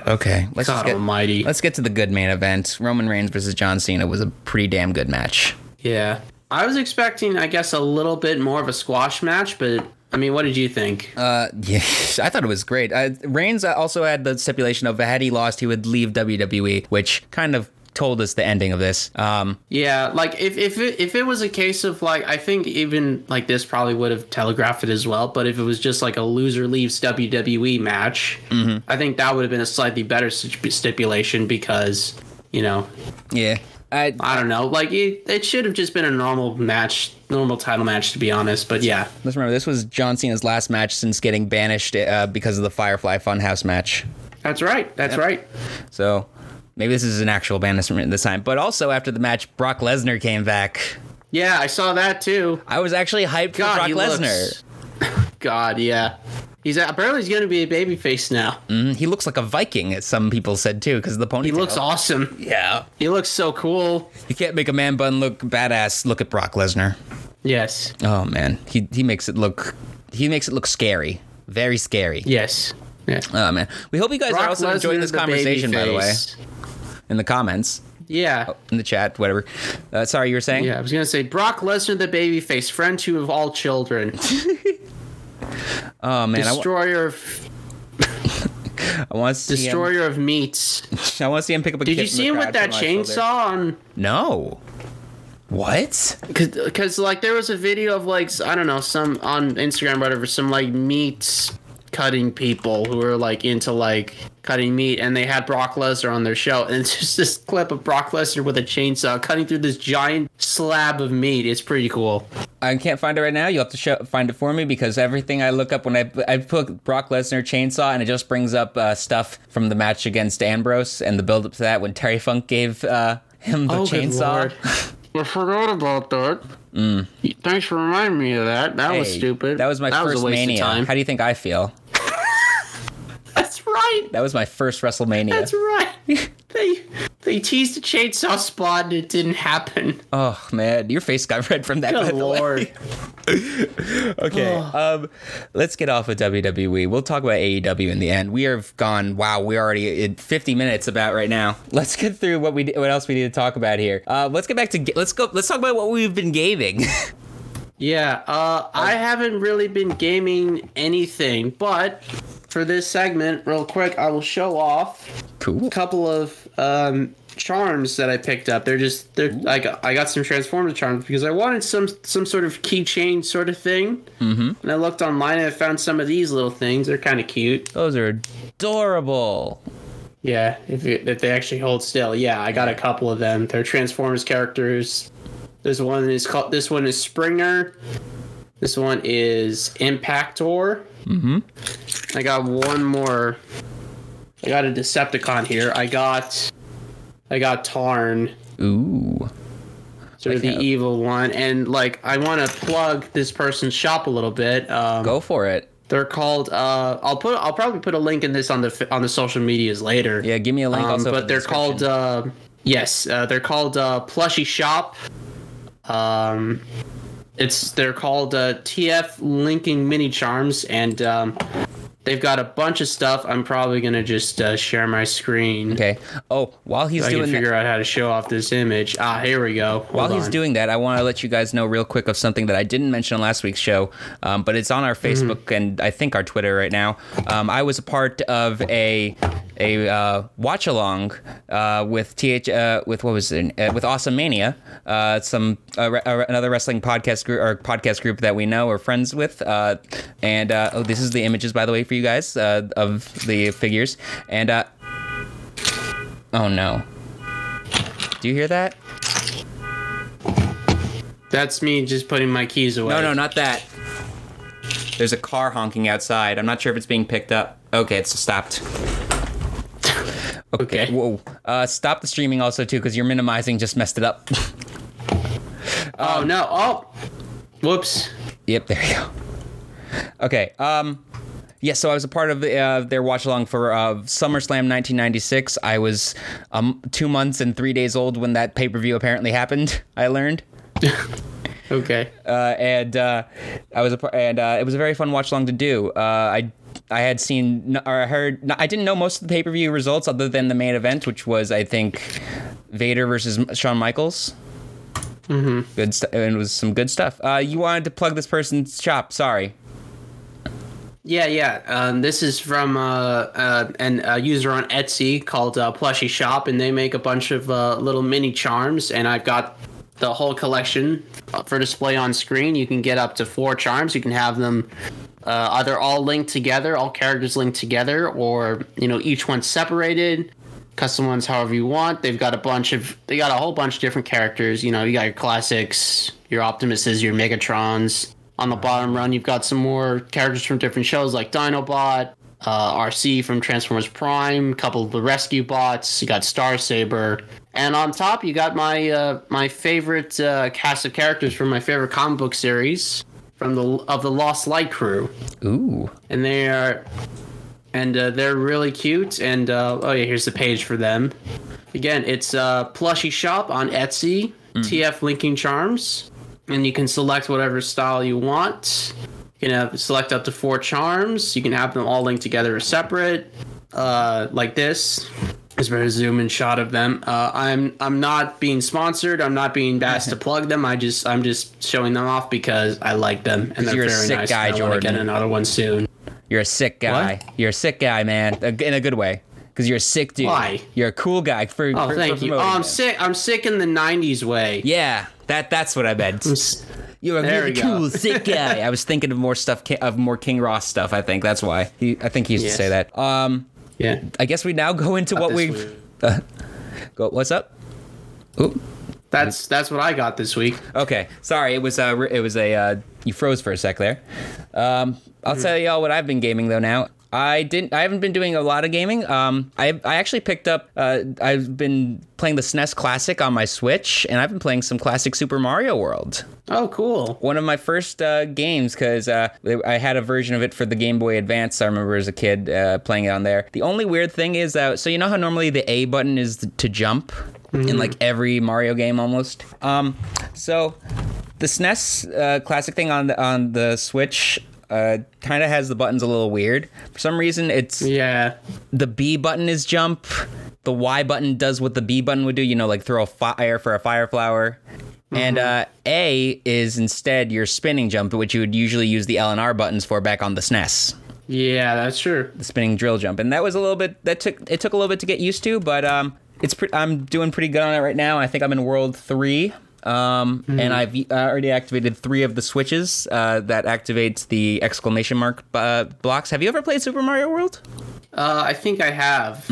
Okay, let's God get Almighty. let's get to the good main event. Roman Reigns versus John Cena was a pretty damn good match. Yeah, I was expecting, I guess, a little bit more of a squash match, but I mean, what did you think? Uh, yeah, I thought it was great. Uh, Reigns also had the stipulation of had he lost, he would leave WWE, which kind of told us the ending of this. Um, Yeah, like if if it, if it was a case of like I think even like this probably would have telegraphed it as well. But if it was just like a loser leaves WWE match, I think that would have been a slightly better stipulation because you know yeah, I, I don't know like it, it should have just been a normal match, normal title match to be honest. But yeah, let's remember this was John Cena's last match since getting banished uh, because of the Firefly Funhouse match. that's right, that's right. So maybe this is an actual banishment this time. But also after the match, Brock Lesnar came back. Yeah, I saw that too. I was actually hyped God, for Brock Lesnar. looks. God, yeah. He's apparently he's gonna be a babyface now. Mm, He looks like a Viking, as some people said too, because of the ponytail. He looks awesome. Yeah. He looks so cool. You can't make a man bun look badass. Look at Brock Lesnar. Yes. Oh man, he he makes it look he makes it look scary, very scary. Yes. Yeah. Oh man, we hope you guys are Brock also enjoying this conversation. By the way, in the comments, Yeah. in the chat, whatever. Uh, sorry, you were saying? Yeah, I was gonna say Brock Lesnar, the babyface, friend to of all children, Oh man, I, destroyer of want to see him. destroyer of meats. I want to see him pick up a. Did you see him with that from my shoulder. chainsaw on? No. What? because like there was a video of like I don't know some on Instagram or whatever some like meat cutting people who are like into like cutting meat and they had Brock Lesnar on their show and it's just this clip of Brock Lesnar with a chainsaw cutting through this giant slab of meat. It's pretty cool. I can't find it right now. You'll have to show, find it for me because everything I look up when I I put Brock Lesnar chainsaw and it just brings up uh, stuff from the match against Ambrose and the build up to that when Terry Funk gave uh, him the Oh, good chainsaw. lord. I forgot about that. Thanks for reminding me of that. That was Mm. Stupid. That was my that first was a waste mania. Of time. How do you think I feel? Right. That was my first WrestleMania. That's right. they they teased a chainsaw spot and it didn't happen. Oh man, your face got red from that. Good lord. Okay, um, let's get off of WWE. We'll talk about AEW in the end. We have gone. Wow, we're already in 50 minutes about right now. Let's get through what we what else we need to talk about here. Uh, let's get back to let's go. Let's talk about what we've been gaming. Yeah, uh, I haven't really been gaming anything, but for this segment, real quick, I will show off cool. a couple of um, charms that I picked up. They're just they're I got I got some transformative charms because I wanted some some sort of keychain sort of thing. Mm-hmm. And I looked online and I found some of these little things. They're kind of cute. Those are adorable. Yeah, if it, if they actually hold still. Yeah, I got a couple of them. They're Transformers characters. This one is called. This one is Springer. This one is Impactor. Mm-hmm. I got one more. I got a Decepticon here. I got. I got Tarn. Ooh. Sort of the Okay. evil one, and like I want to plug this person's shop a little bit. Um, Go for it. They're called. Uh, I'll put. I'll probably put a link in this on the on the social medias later. Yeah, give me a link Um, also. but they're called uh, yes, uh, they're called uh, Plushy Shop. Um, it's they're called uh, TF Linking Mini Charms, and um, they've got a bunch of stuff. I'm probably gonna just uh, share my screen. Okay. Oh, while he's doing, I can doing that, figure out how to show off this image. Ah, here we go. Hold While he's on. doing that, I want to let you guys know real quick of something that I didn't mention on last week's show, um, but it's on our Mm-hmm. Facebook and I think our Twitter right now. Um, I was a part of a a uh, watch along uh, with th uh, with what was it uh, with Awesome Mania, uh, some uh, re- another wrestling podcast group or podcast group that we know or friends with, uh, and uh, oh, this is the images by the way for you guys uh, of the figures and. Uh, oh no! Do you hear that? That's me just putting my keys away. No, no, not that. There's a car honking outside. I'm not sure if it's being picked up. Okay, it's stopped. Okay. Whoa. Uh, stop the streaming also too, because you're minimizing just messed it up. Oh no. Oh. Whoops. yep, there you go. Okay. Um. Yeah, so I was a part of the, uh, their watch along for uh, SummerSlam 1996. I was um, two months and three days old when that pay per view apparently happened. I learned. Okay. uh, and uh, I was a par- and uh, it was a very fun watch along to do. Uh, I I had seen or I heard I didn't know most of the pay per view results other than the main event, which was I think Vader versus Shawn Michaels. Mm-hmm. Good stuff. And it was some good stuff. Uh, you wanted to plug this person's shop. Sorry. Yeah, yeah. Um, this is from uh, uh, an, a user on Etsy called uh, Plushy Shop, and they make a bunch of uh, little mini charms. And I've got the whole collection for display on screen. You can get up to four charms. You can have them uh, either all linked together, all characters linked together, or you know each one separated. Custom ones, however you want. They've got a bunch of, they got a whole bunch of different characters. You know, you got your classics, your Optimuses, your Megatrons. On the bottom run, you've got some more characters from different shows like Dinobot, uh, Arcee from Transformers Prime, a couple of the Rescue Bots. You got Star Saber, and on top you got my uh, my favorite uh, cast of characters from my favorite comic book series from the of the Lost Light crew, Ooh. and they are and uh, they're really cute. And uh, oh yeah, here's the page for them. Again, it's uh, Plushy Shop on Etsy, TF Linking Charms, and you can select whatever style you want. You can have select up to four charms. You can have them all linked together or separate, uh, like this. Is a zoom in shot of them. Uh, I'm I'm not being sponsored. I'm not being asked to plug them. I just I'm just showing them off because I like them and they're you're a sick nice. guy, and I want to get Jordan. another one soon. You're a sick guy. You're a sick guy, man. In a good way. Because you're a sick dude. Why? You're a cool guy. For, Oh, for, thank for you. Oh, I'm it. sick. I'm sick in the '90s way. Yeah, That that's what I meant. You're a There really cool, sick guy. I was thinking of more stuff, of more King Ross stuff. I think that's why. He, I think he used Yes. to say that. Um, Yeah. I guess we now go into what we. Uh, go. What's up? That's that's what I got this week. Okay, sorry. It was uh, re- it was a uh, you froze for a sec there. Um, I'll tell y'all what I've been gaming though. Now I didn't. I haven't been doing a lot of gaming. Um, I I actually picked up. Uh, I've been playing the SNES Classic on my Switch, and I've been playing some classic Super Mario World. Oh, cool. One of my first uh, games because uh, I had a version of it for the Game Boy Advance. I remember as a kid uh, playing it on there. The only weird thing is, uh, so you know how normally the A button is to jump in like every Mario game almost. Um, so the SNES uh, classic thing on the on the Switch. Uh, kind of has the buttons a little weird. For some reason, it's Yeah. the B button is jump. The Y button does what the B button would do, you know, like throw a fire for a fire flower. And uh, A is instead your spinning jump, which you would usually use the L and R buttons for back on the SNES, Yeah, that's true. the spinning drill jump. And that was a little bit that took it took a little bit to get used to, but um, it's pre- I'm doing pretty good on it right now. I think I'm in World Three. Um, and I've uh, already activated three of the switches uh, that activates the exclamation mark uh, blocks. Have you ever played Super Mario World? Uh, I think I have.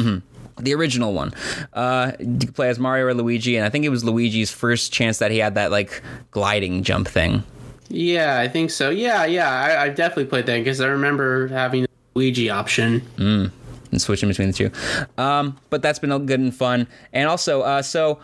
the original one. Uh, you play as Mario or Luigi, and I think it was Luigi's first chance that he had that like gliding jump thing. Yeah, I think so. Yeah, yeah. I, I definitely played that because I remember having the Luigi option. And switching between the two. Um, but that's been good and fun. And also, uh, so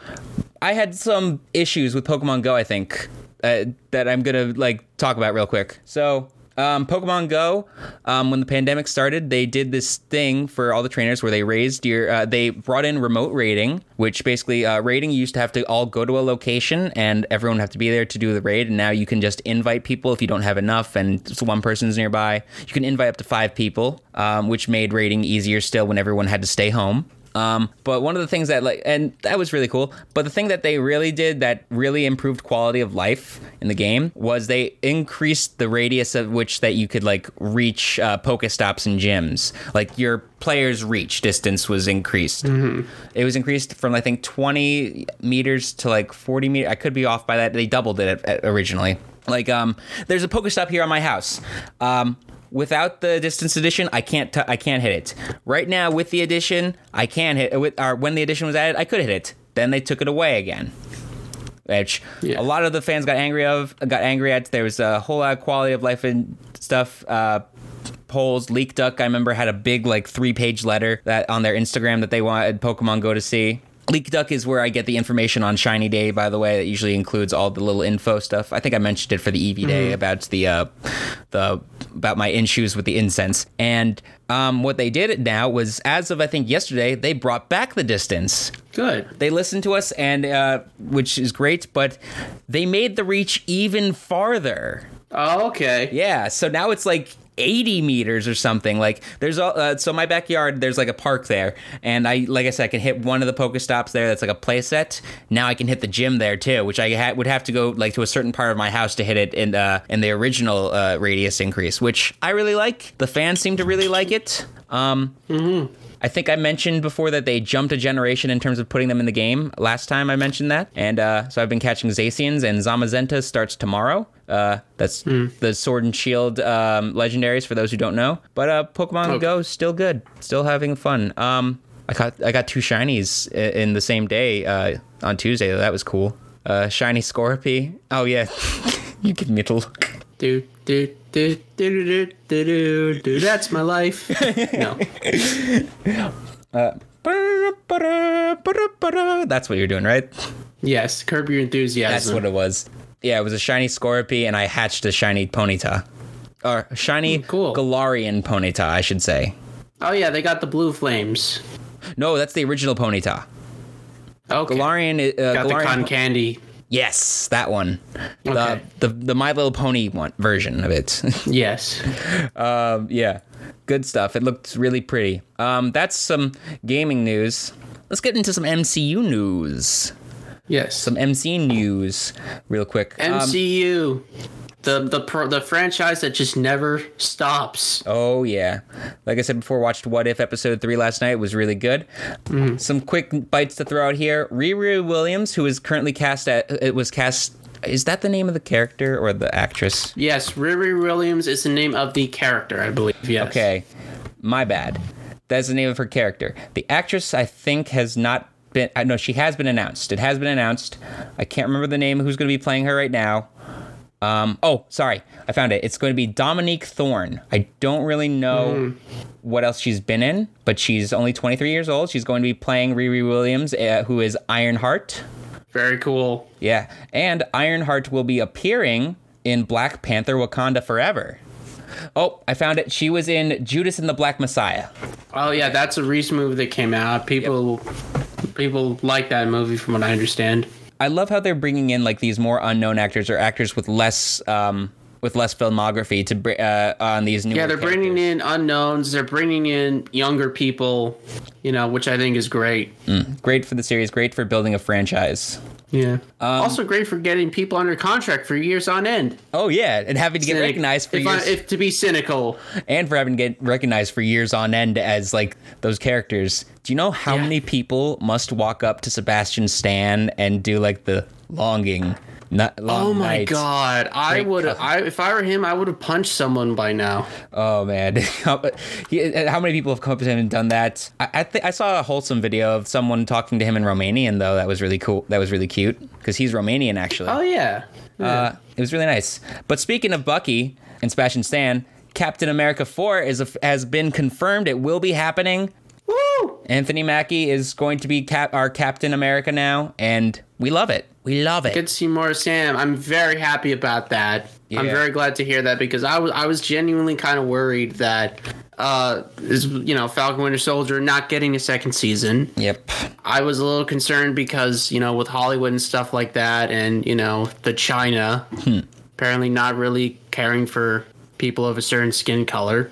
I had some issues with Pokemon Go. I think uh, that I'm gonna like talk about real quick. So. Um, Pokemon Go, um, when the pandemic started, they did this thing for all the trainers where they raised your, uh, they brought in remote raiding, which basically uh, raiding you used to have to all go to a location and everyone have to be there to do the raid. And now you can just invite people if you don't have enough and one person's nearby. You can invite up to five people, um, which made raiding easier still when everyone had to stay home. Um, but one of the things that like, and that was really cool. But the thing that they really did that really improved quality of life in the game was they increased the radius of which that you could like reach uh, Pokestops and gyms. Like your player's reach distance was increased. It was increased from I think 20 meters to like 40 meters. I could be off by that. They doubled it at, at originally. Like um, there's a Pokestop here on my house. Um, Without the distance edition, I can't t- I can't hit it. Right now, with the edition, I can hit. With or when the edition was added, I could hit it. Then they took it away again, which Yeah. a lot of the fans got angry of. Got angry at. There was a whole lot of quality of life and stuff. Uh, polls. Leek Duck, I remember, had a big like three page letter that on their Instagram that they wanted Pokemon Go to see. Leek Duck is where I get the information on Shiny Day, by the way. That usually includes all the little info stuff. I think I mentioned it for the Eevee Day about the uh, the about my issues with the incense. And um, what they did now was, as of I think yesterday, they brought back the distance Good. they listened to us and uh, which is great but they made the reach even farther Oh, okay. yeah so now it's like 80 meters or something like there's all uh, so my backyard there's like a park there and i like i said i can hit one of the pokestops there that's like a play set now i can hit the gym there too which i ha- would have to go like to a certain part of my house to hit it in uh in the original uh, radius increase which i really like. The fans seem to really like it. Um I think I mentioned before that they jumped a generation in terms of putting them in the game. Last time I mentioned that, and uh, so I've been catching Zacians, and Zamazenta starts tomorrow. Uh, that's the Sword and Shield um, legendaries for those who don't know. But uh, Pokemon Okay. Go is still good, still having fun. Um, I got I got two shinies in the same day uh, on Tuesday. That was cool. Uh, shiny Scorpy. Oh yeah, you give me the look. Dude, do do do do do do do. That's my life. No. That's what you're doing, right? Yes. Curb your enthusiasm. That's what it was. Yeah, it was a shiny Scorpy, and I hatched a shiny Ponyta. Or a shiny Hmm, cool. Galarian Ponyta, I should say. Oh yeah, they got the blue flames. No, that's the original Ponyta. Okay. Galarian, uh, got the Galarian cotton candy. Yes, that one. Okay. The, the the My Little Pony one version of it. Yes. um, yeah, good stuff. It looked really pretty. Um, that's some gaming news. Let's get into some MCU news. Yes. Some MCU news, real quick. Um, MCU. The the pro, the franchise that just never stops. Oh yeah, like I said before, watched What If episode three last night. It was really good. Mm-hmm. Some quick bites to throw out here. Riri Williams, who is currently cast at uh, it was cast is that the name of the character or the actress? Yes, Riri Williams is the name of the character, I believe. Yes. Okay, my bad. That's the name of her character. The actress, I think, has not been. Uh, I know she has been announced. It has been announced. I can't remember the name. Who's going to be playing her right now? Um, oh, sorry, I found it. It's going to be Dominique Thorne. I don't really know what else she's been in, but she's only 23 years old. She's going to be playing Riri Williams, uh, who is Ironheart. Very cool. Yeah, and Ironheart will be appearing in Black Panther: Wakanda Forever. Oh, I found it. She was in Judas and the Black Messiah. Oh yeah, that's a recent movie that came out. People, people like that movie, from what I understand. I love how they're bringing in like these more unknown actors or actors with less um, with less filmography to br- uh, on these new. Yeah, they're bringing in unknowns. They're bringing in younger people, you know, which I think is great. great for the series, great for building a franchise. Yeah. Um, also great for getting people under contract for years on end. Oh yeah, and having to get Cynic- recognized for if, years, I, if to be cynical. and for having to get recognized for years on end as like those characters. Do you know how Yeah. many people must walk up to Sebastian Stan and do like the longing? Not, long Oh my night? god, I would. I if I were him, I would have punched someone by now. Oh man, how, many people have come up to him and done that? I I, th- I saw a wholesome video of someone talking to him in Romanian though. That was really cool. That was really cute because he's Romanian actually. Oh yeah. Uh, it was really nice. But speaking of Bucky and Sebastian Stan, Captain America 4 is a, has been confirmed. It will be happening. Woo! Anthony Mackie is going to be cap- our Captain America now, and we love it. We love it. Good to see more Sam. I'm very happy about that. I'm very glad to hear that because I was I was genuinely kind of worried that uh is you know Falcon Winter Soldier not getting a second season. Yep. I was a little concerned because you know with Hollywood and stuff like that, and you know the China apparently not really caring for people of a certain skin color.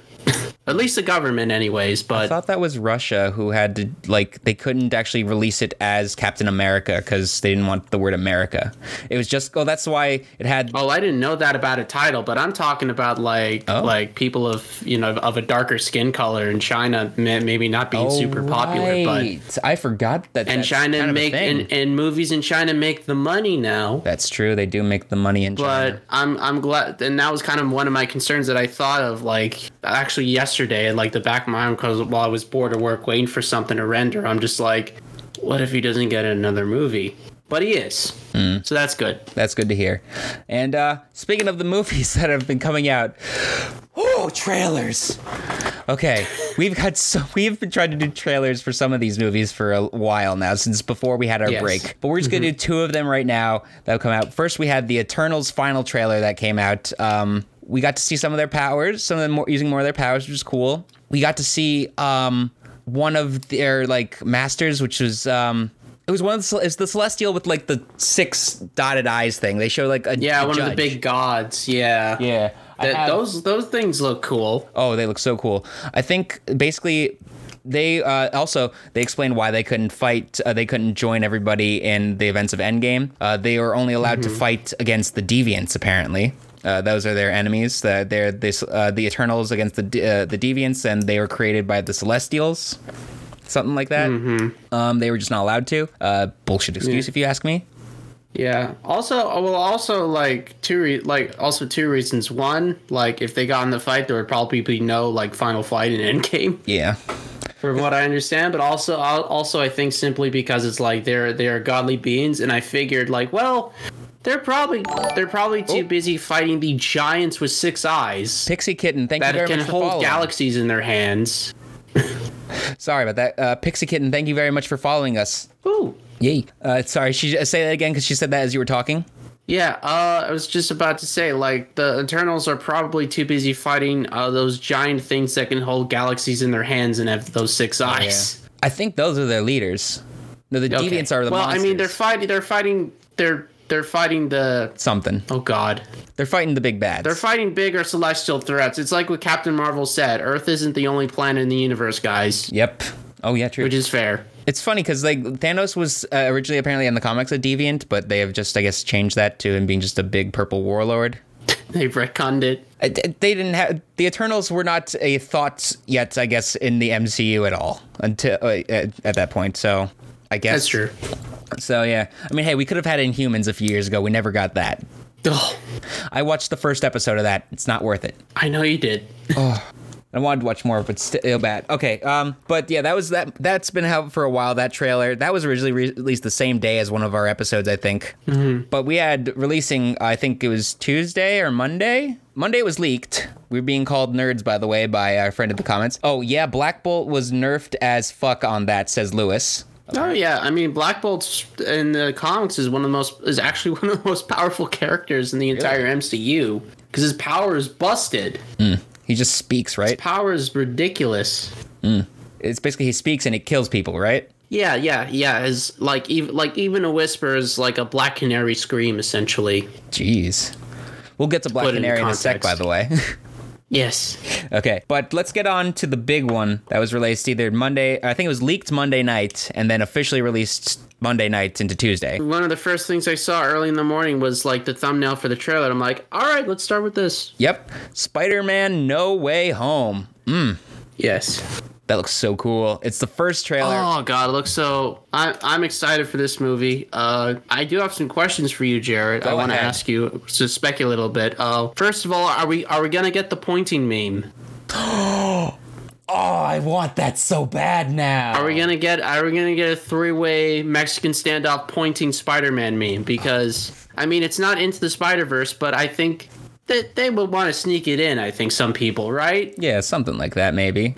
At least the government, anyways. But I thought that was Russia who had to like they couldn't actually release it as Captain America because they didn't want the word America. It was just oh that's why it had oh, I didn't know that about a title. But I'm talking about like Oh. like people of you know of a darker skin color in China, may- maybe not being oh, super popular, but Oh. I forgot that. and China make and, and movies in China make the money now. That's true. They do make the money in China. But I'm I'm glad, and that was kind of one of my concerns that I thought of like actually yesterday, in like the back of my mind, because while I was bored at work waiting for something to render, I'm just like, what if he doesn't get another movie? But he is, Mm. so that's good. That's good to hear. And uh, speaking of the movies that have been coming out, oh, trailers. Okay, we've got so we've been trying to do trailers for some of these movies for a while now, since before we had our Yes. break. But we're just gonna do two of them right now that have come out. First, we had the Eternals final trailer that came out. Um, we got to see some of their powers, some of them more, using more of their powers, which is cool. We got to see um, one of their like masters, which was um, it was one of the it's the celestial with like the six dotted eyes thing. They show like a Yeah, a one of the big gods. Yeah, Yeah. That- have- those those things look cool. Oh, they look so cool. I think basically they uh, also they explained why they couldn't fight. Uh, they couldn't join everybody in the events of Endgame. Uh, they were only allowed to fight against the Deviants. Apparently, uh, those are their enemies. Uh, they're this uh, the Eternals against the uh, the Deviants, and they were created by the Celestials. Something like that. Um, they were just not allowed to. Uh, bullshit excuse, if you ask me. Yeah. Also, well, also like two, re- like also two reasons. One, like if they got in the fight, there would probably be no like final fight in Endgame. Yeah. from what I understand. But also, also I think simply because it's like they're they're godly beings, and I figured like, well, they're probably they're probably too busy fighting the giants with six eyes Pixie Kitten, thank you very can much for hold following. galaxies in their hands. Sorry about that. Uh, Pixie Kitten, thank you very much for following us. Ooh. Yay. Uh, sorry, she say that again because she said that as you were talking. Yeah, uh, I was just about to say, like, the Eternals are probably too busy fighting uh, those giant things that can hold galaxies in their hands and have those six eyes. I think those are their leaders. No, the Okay. deviants are the well, monsters. I mean, they're fighting. They're fighting. They're they're fighting the. something. Oh God, They're fighting the big bads. they're fighting bigger celestial threats. It's like what Captain Marvel said: Earth isn't the only planet in the universe, guys. yep. Oh yeah, true. Which is fair. it's funny because like Thanos was uh, originally apparently in the comics a deviant, but they have just I guess changed that to him being just a big purple warlord. They've retconned it. Uh, They didn't have the Eternals were not a thought yet, I guess, in the MCU at all until uh, at, at that point. So I guess. That's true. So yeah, I mean, hey, we could have had Inhumans a few years ago. We never got that. Oh, I watched the first episode of that. It's not worth it. I know you did. I wanted to watch more, but still bad. Okay, um, but yeah, that was that. That's been out for a while. That trailer that was originally re- released the same day as one of our episodes, I think. Mm-hmm. But we had releasing. I think it was Tuesday or Monday. Monday it was leaked. We are being called nerds, by the way, by our friend in the comments. Oh yeah, Black Bolt was nerfed as fuck on that, says Luis. Oh yeah, I mean Black Bolt in the comics is one of the most is actually one of the most powerful characters in the entire MCU because his power is busted. Hmm. He just speaks, right? His power is ridiculous. Hmm. It's basically he speaks and it kills people, right? Yeah, yeah, yeah. Is like even like even a whisper is like a black canary scream essentially. Jeez. We'll get to Black Put it in Canary in a sec, by the way. Yes. okay, but let's get on to the big one that was released either Monday, I think it was leaked Monday night, and then officially released Monday night into Tuesday. One of the first things I saw early in the morning was like the thumbnail for the trailer. I'm like, all right, let's start with this. Yep, Spider Man No Way Home. Mm. Yes. That looks so cool. It's the first trailer. Oh god, it looks so. I'm I'm excited for this movie. Uh, I do have some questions for you, Jared. I want to ask you to speculate a little bit. Uh, first of all, are we are we gonna get the pointing meme? Oh, I want that so bad now. Are we gonna get are we gonna get a three way Mexican standoff pointing Spider Man meme? Because I mean, it's not into the Spider Verse, but I think that they would want to sneak it in. I think some people, right? Yeah, something like that, maybe.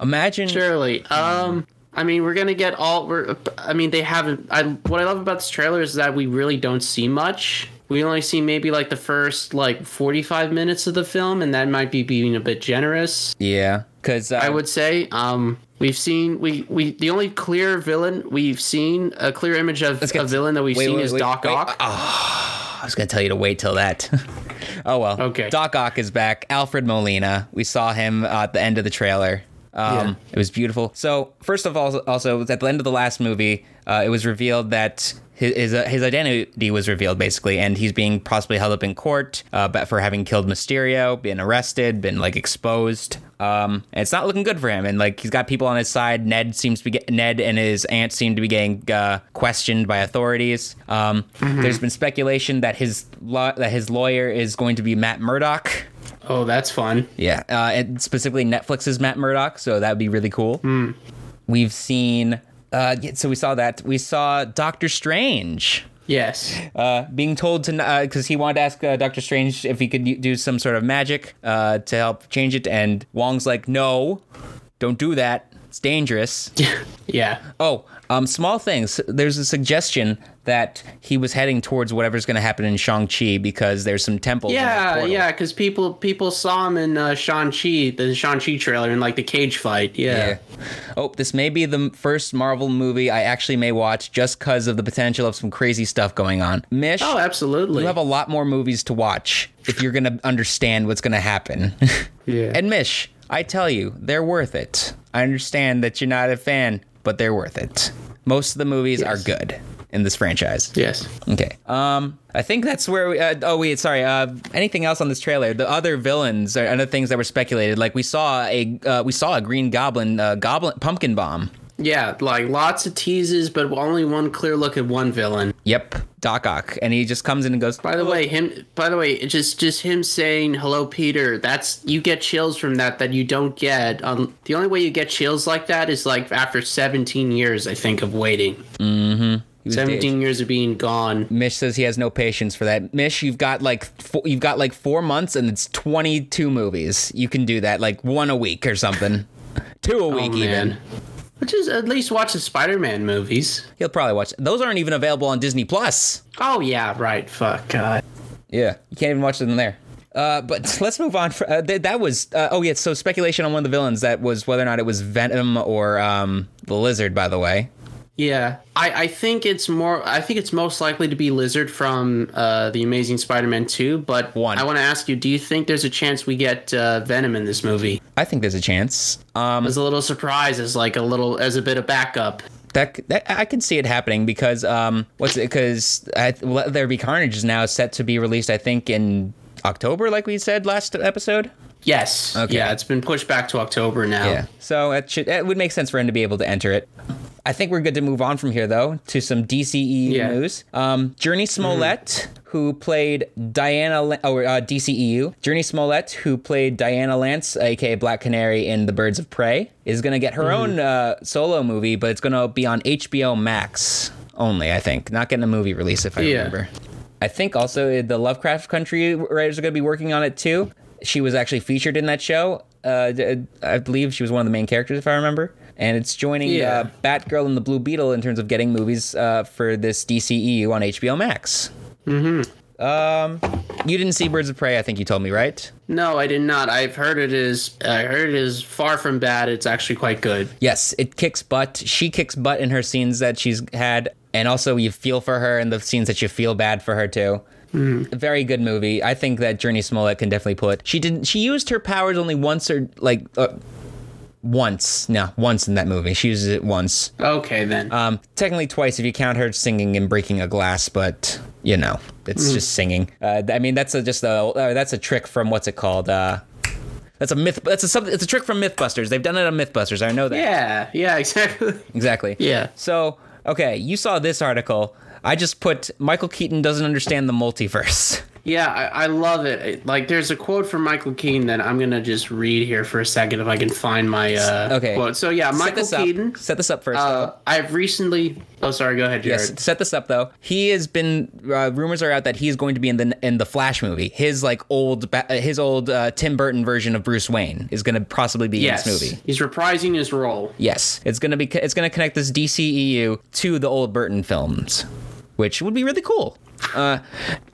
Imagine. Surely. Um, I mean, we're gonna get all. We're. I mean, they haven't. I what I love about this trailer is that we really don't see much. We only see maybe like the first like forty five minutes of the film, and that might be being a bit generous. Yeah, because uh, I would say. Um, we've seen we we the only clear villain we've seen a clear image of a villain that we've wait, seen wait, is wait, Doc Ock. I was gonna tell you to wait till that. oh well. Okay. Doc Ock is back. Alfred Molina. We saw him uh, at the end of the trailer. Um, Yeah. It was beautiful. So first of all, also at the end of the last movie, uh, it was revealed that his his, uh, identity was revealed basically, and he's being possibly held up in court, uh, but for having killed Mysterio, been arrested, been like exposed. Um, it's not looking good for him. And like he's got people on his side. Ned seems to be get, Ned and his aunt seem to be getting uh, questioned by authorities. Um, There's been speculation that his law that his lawyer is going to be Matt Murdock. Oh, that's fun. Yeah, uh, and specifically Netflix's Matt Murdock. So that would be really cool. We've seen. Uh, so we saw that. We saw Doctor Strange Yes. uh, being told to because he wanted to ask uh, Doctor Strange if he could do some sort of magic uh, to help change it, and Wong's like, "No, don't do that. It's dangerous." yeah. Oh, um, small things. There's a suggestion that he was heading towards whatever's going to happen in Shang Chi because there's some temples. Yeah, yeah, because people people saw him in uh, Shang Chi, the Shang Chi trailer, in like the cage fight. Yeah. Yeah. Oh, this may be the first Marvel movie I actually may watch just because of the potential of some crazy stuff going on. Mish, Oh, absolutely. you have a lot more movies to watch if you're going to understand what's going to happen. yeah. and Mish, I tell you, they're worth it. I understand that you're not a fan, but they're worth it. Most of the movies Yes. are good in this franchise. yes. Okay. Um, I think that's where we. Uh, oh wait, sorry. Uh, anything else on this trailer? The other villains or other things that were speculated. Like we saw a uh, we saw a Green Goblin, uh, Goblin Pumpkin Bomb. Yeah, like lots of teases, but only one clear look at one villain. Yep, Doc Ock, and he just comes in and goes. By the way, him. By the way, it's just just him saying "Hello, Peter." That's you get chills from that that you don't get. Um, the only way you get chills like that is like after 17 years, I think, of waiting. Was 17 years of being gone. Mish says he has no patience for that. Mish, you've got like four, you've got like four months, and it's twenty two movies. You can do that, like one a week or something, two a Oh week even. man. Which is at least watch the Spider-Man movies. He'll probably watch. Those aren't even available on Disney Plus. Oh yeah, right. Fuck God. Yeah, you can't even watch them there. Uh, but let's move on. For, uh, th- that was uh, oh yeah. So speculation on one of the villains that was whether or not it was Venom or um, the Lizard. By the way, Yeah, I, I think it's more. I think it's most likely to be Lizard from uh, the Amazing Spider-Man 2. But One. I want to ask you: Do you think there's a chance we get uh, Venom in this movie? I think there's a chance. Um, As a little surprise, as like a little, as a bit of backup. that, that I can see it happening because um, what's it? Because Let There Be Carnage is now set to be released. I think in October, like we said last episode. Yes. Okay. Yeah, it's been pushed back to October now. Yeah. So it should it would make sense for him to be able to enter it. I think we're good to move on from here, though, to some DCEU Yeah. news. Um, Jurnee Smollett, who played Diana, or uh, DCEU, Jurnee Smollett, who played Dinah Lance, aka Black Canary in The Birds of Prey, is going to get her own uh, solo movie, but it's going to be on HBO Max only, I think. Not getting a movie release, if I Yeah. remember. I think also the Lovecraft Country writers are going to be working on it too. She was actually featured in that show. Uh, d- I believe she was one of the main characters, if I remember. And it's joining Yeah. uh, Batgirl and the Blue Beetle in terms of getting movies uh, for this DCEU on HBO Max. Mm-hmm. Um, you didn't see Birds of Prey, I think you told me, right? No, I did not. I've heard it is. I heard it is far from bad. It's actually quite good. Yes, it kicks butt. She kicks butt in her scenes that she's had, and also you feel for her in the scenes that you feel bad for her too. A very good movie. I think that Jurnee Smollett can definitely pull it. She didn't. She used her powers only once or like uh, once. No, once in that movie. She uses it once. Okay then. Um, technically twice if you count her singing and breaking a glass, but you know, it's just singing. Uh, I mean, that's a, just a uh, that's a trick from what's it called? Uh, that's a myth. That's a something. It's a trick from MythBusters. They've done it on MythBusters. I know that. yeah. Yeah. Exactly. Exactly. Yeah. So, okay, you saw this article. I just put Michael Keaton doesn't understand the multiverse. Yeah, I, I love it. It- Like, there's a quote from Michael Keaton that I'm gonna just read here for a second if I can find my uh, Okay. quote. So yeah, set Michael up. Keaton. Set this up first. Uh, I've recently. Oh, sorry. Go ahead, Jared. Yes, set this up though. He has been uh, rumors are out that he's going to be in the in the Flash movie. His like old uh, his old uh, Tim Burton version of Bruce Wayne is going to possibly be Yes. in this movie. He's reprising his role. Yes, it's going to be it's going to connect this DCEU to the old Burton films, which would be really cool. Uh,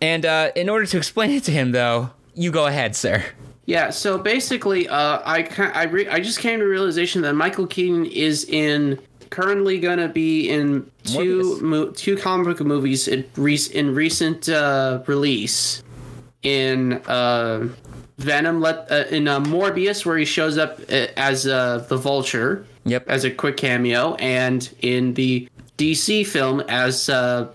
and uh, in order to explain it to him though, you go ahead, sir. Yeah, so basically, uh, I I, re- I just came to realization that Michael Keaton is in currently gonna be in two mo- two comic book movies in, re- in recent uh, release in uh, Venom let uh, in uh, Morbius where he shows up uh, as uh, the Vulture Yep. as a quick cameo and in the DC film as uh,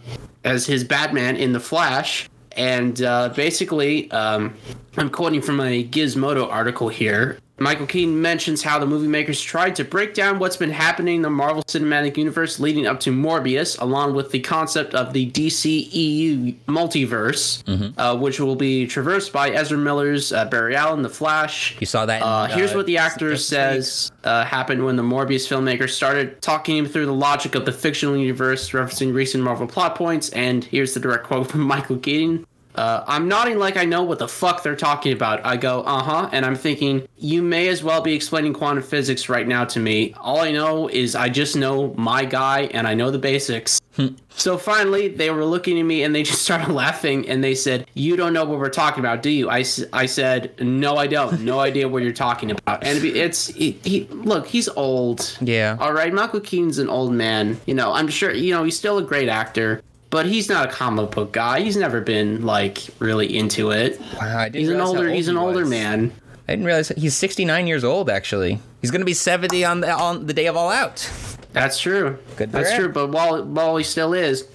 as his Batman in the Flash. And uh, basically, um, I'm quoting from a Gizmodo article here. Michael Keaton mentions how the movie makers tried to break down what's been happening in the Marvel Cinematic Universe leading up to Morbius, along with the concept of the DCEU multiverse, uh, which will be traversed by Ezra Miller's uh, Barry Allen, The Flash, You saw that. In, uh, here's uh, what the actor says uh, happened when the Morbius filmmaker started talking him through the logic of the fictional universe, referencing recent Marvel plot points. And here's the direct quote from Michael Keaton. Uh, I'm nodding like I know what the fuck they're talking about. I go, uh huh, and I'm thinking, you may as well be explaining quantum physics right now to me. All I know is I just know my guy and I know the basics. So finally, they were looking at me and they just started laughing and they said, You don't know what we're talking about, do you? I, I said, No, I don't. No idea what you're talking about. And it's, he, he, look, he's old. Yeah. All right. Michael Keaton's an old man. You know, I'm sure, you know, he's still a great actor, but he's not a comic book guy. He's never been, like, really into it. Wow, I didn't He's an older, old he's he an older man. I didn't realize he's 69 years old. Actually, he's going to be 70 on the on the day of All Out. That's true. Good That's true. But while, while he still is,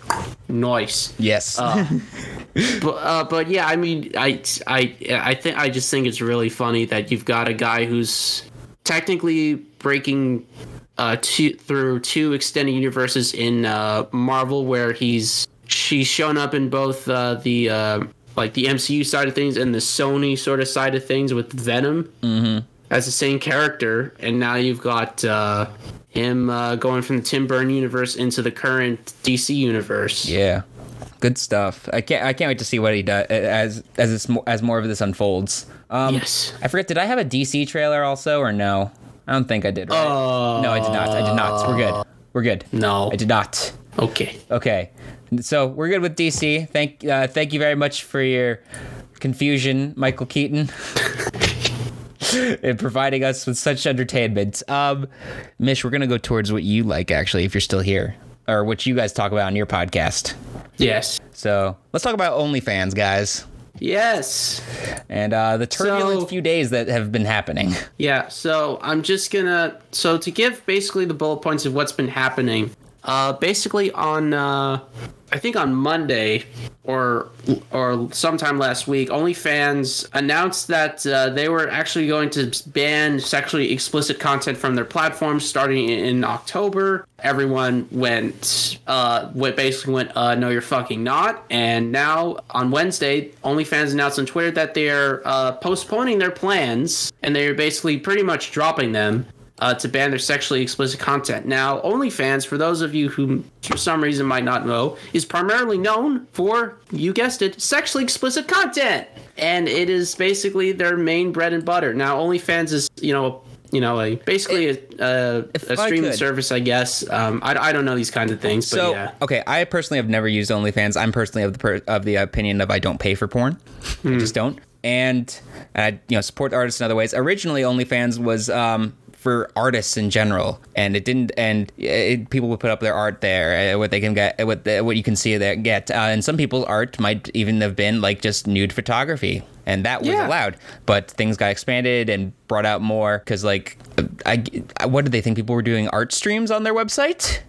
nice. Yes. but uh, but yeah, I mean, I I I think I just think it's really funny that you've got a guy who's technically breaking uh two, through two extended universes in uh, Marvel, where he's she's shown up in both uh, the uh, like the MCU side of things and the Sony sort of side of things with Venom as the same character, and now you've got. Uh, him uh, going from the Tim Burton universe into the current DC universe. yeah. Good stuff. I can't. I can't wait to see what he does as as it's more, as more of this unfolds. Um, Yes. I forget. Did I have a DC trailer also or no? I don't think I did. Right? no, I did not. I did not. We're good. We're good. No. I did not. Okay. Okay, so we're good with DC. Thank, uh, thank you very much for your confusion, Michael Keaton, and providing us with such entertainment. Um, Mish, we're gonna go towards what you like, actually, if you're still here, or what you guys talk about on your podcast. Yes. So let's talk about OnlyFans, guys, Yes. and uh, the turbulent So- few days that have been happening. Yeah. So I'm just gonna. So to give basically the bullet points of what's been happening. Uh, basically on uh, I think on Monday or or sometime last week, OnlyFans announced that uh, they were actually going to ban sexually explicit content from their platform starting in October. Everyone went, uh, went basically went, uh, no, you're fucking not. And now on Wednesday, OnlyFans announced on Twitter that they're uh, postponing their plans and they're basically pretty much dropping them uh, to ban their sexually explicit content. Now, OnlyFans, for those of you who for some reason might not know, is primarily known for, you guessed it, sexually explicit content. And it is basically their main bread and butter. Now, OnlyFans is, you know, you know, a basically a, a, a I streaming service, I guess. Um, I, I don't know these kinds of things, but So yeah. okay, I personally have never used OnlyFans. I'm personally of the per- of the opinion of I don't pay for porn. I Hmm. just don't. And I you know support artists in other ways. Originally, OnlyFans was um, for artists in general, and it didn't. And it, people would put up their art there, uh, what they can get, what the, what you can see there get. Uh, and some people's art might even have been like just nude photography. And that was Yeah. allowed, but things got expanded and brought out more because, like, I, I, what did they think people were doing art streams on their website?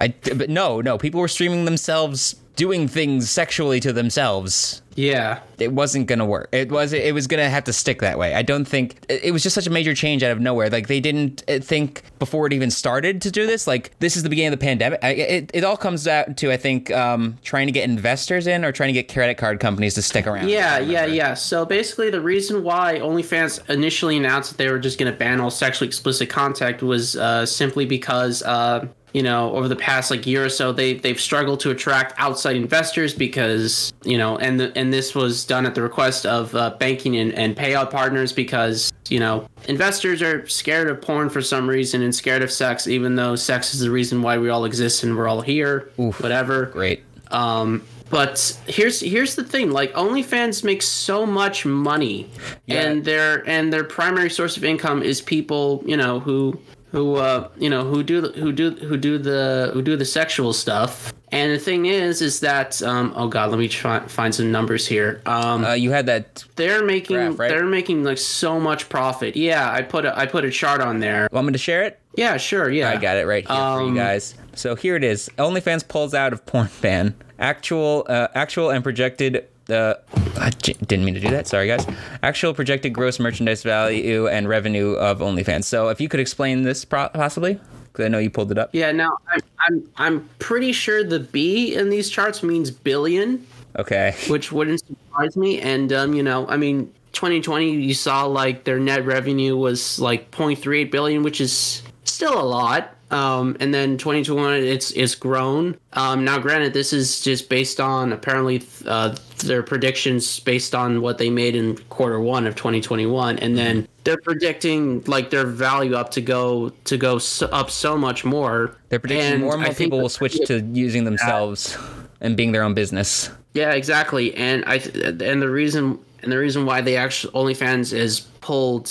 I but no, no, people were streaming themselves doing things sexually to themselves. Yeah. It wasn't gonna work. It was it was gonna have to stick that way. I don't think it was just such a major change out of nowhere. Like they didn't uh, think before it even started to do this. Like this is the beginning of the pandemic. I, it it all comes out to I think um, trying to get investors in or trying to get credit card companies to stick around. Yeah, yeah, yeah. So basically, the reason why OnlyFans initially announced that they were just going to ban all sexually explicit content was uh, simply because. Uh, you know, over the past like year or so, they they've struggled to attract outside investors because you know, and the, and this was done at the request of uh, banking and, and payout partners because you know investors are scared of porn for some reason and scared of sex, even though sex is the reason why we all exist and we're all here. Whatever. Great. Um, but here's here's the thing: like OnlyFans makes so much money, and their and their primary source of income is people you know who who uh you know who do who do who do the who do the sexual stuff. And the thing is, is that um oh god, let me try find some numbers here. Um, Uh, you had that. they're making graph, right? they're making like so much profit. Yeah, I put a I put a chart on there. Want me to share it? Yeah, sure. Yeah, I got it right here for you Um, guys. So here it is. OnlyFans pulls out of porn ban. Actual, uh, actual and projected. Uh, I j- didn't mean to do that. Sorry, guys. Actual projected gross merchandise value and revenue of OnlyFans. So if you could explain this pro- possibly, because I know you pulled it up. Yeah, now I'm I'm I'm pretty sure the B in these charts means billion. Okay. which wouldn't surprise me. And um, you know, I mean, 2020, you saw like their net revenue was like 0.38 billion, which is still a lot. Um, and then 2021, it's it's grown. Um, now, granted, this is just based on apparently uh, their predictions based on what they made in quarter one of 2021, and then they're predicting like their value up to go to go so, up so much more. They're predicting And more and more people will switch to using themselves and being their own business. Yeah, exactly. And I and the reason and the reason why they actually OnlyFans is pulled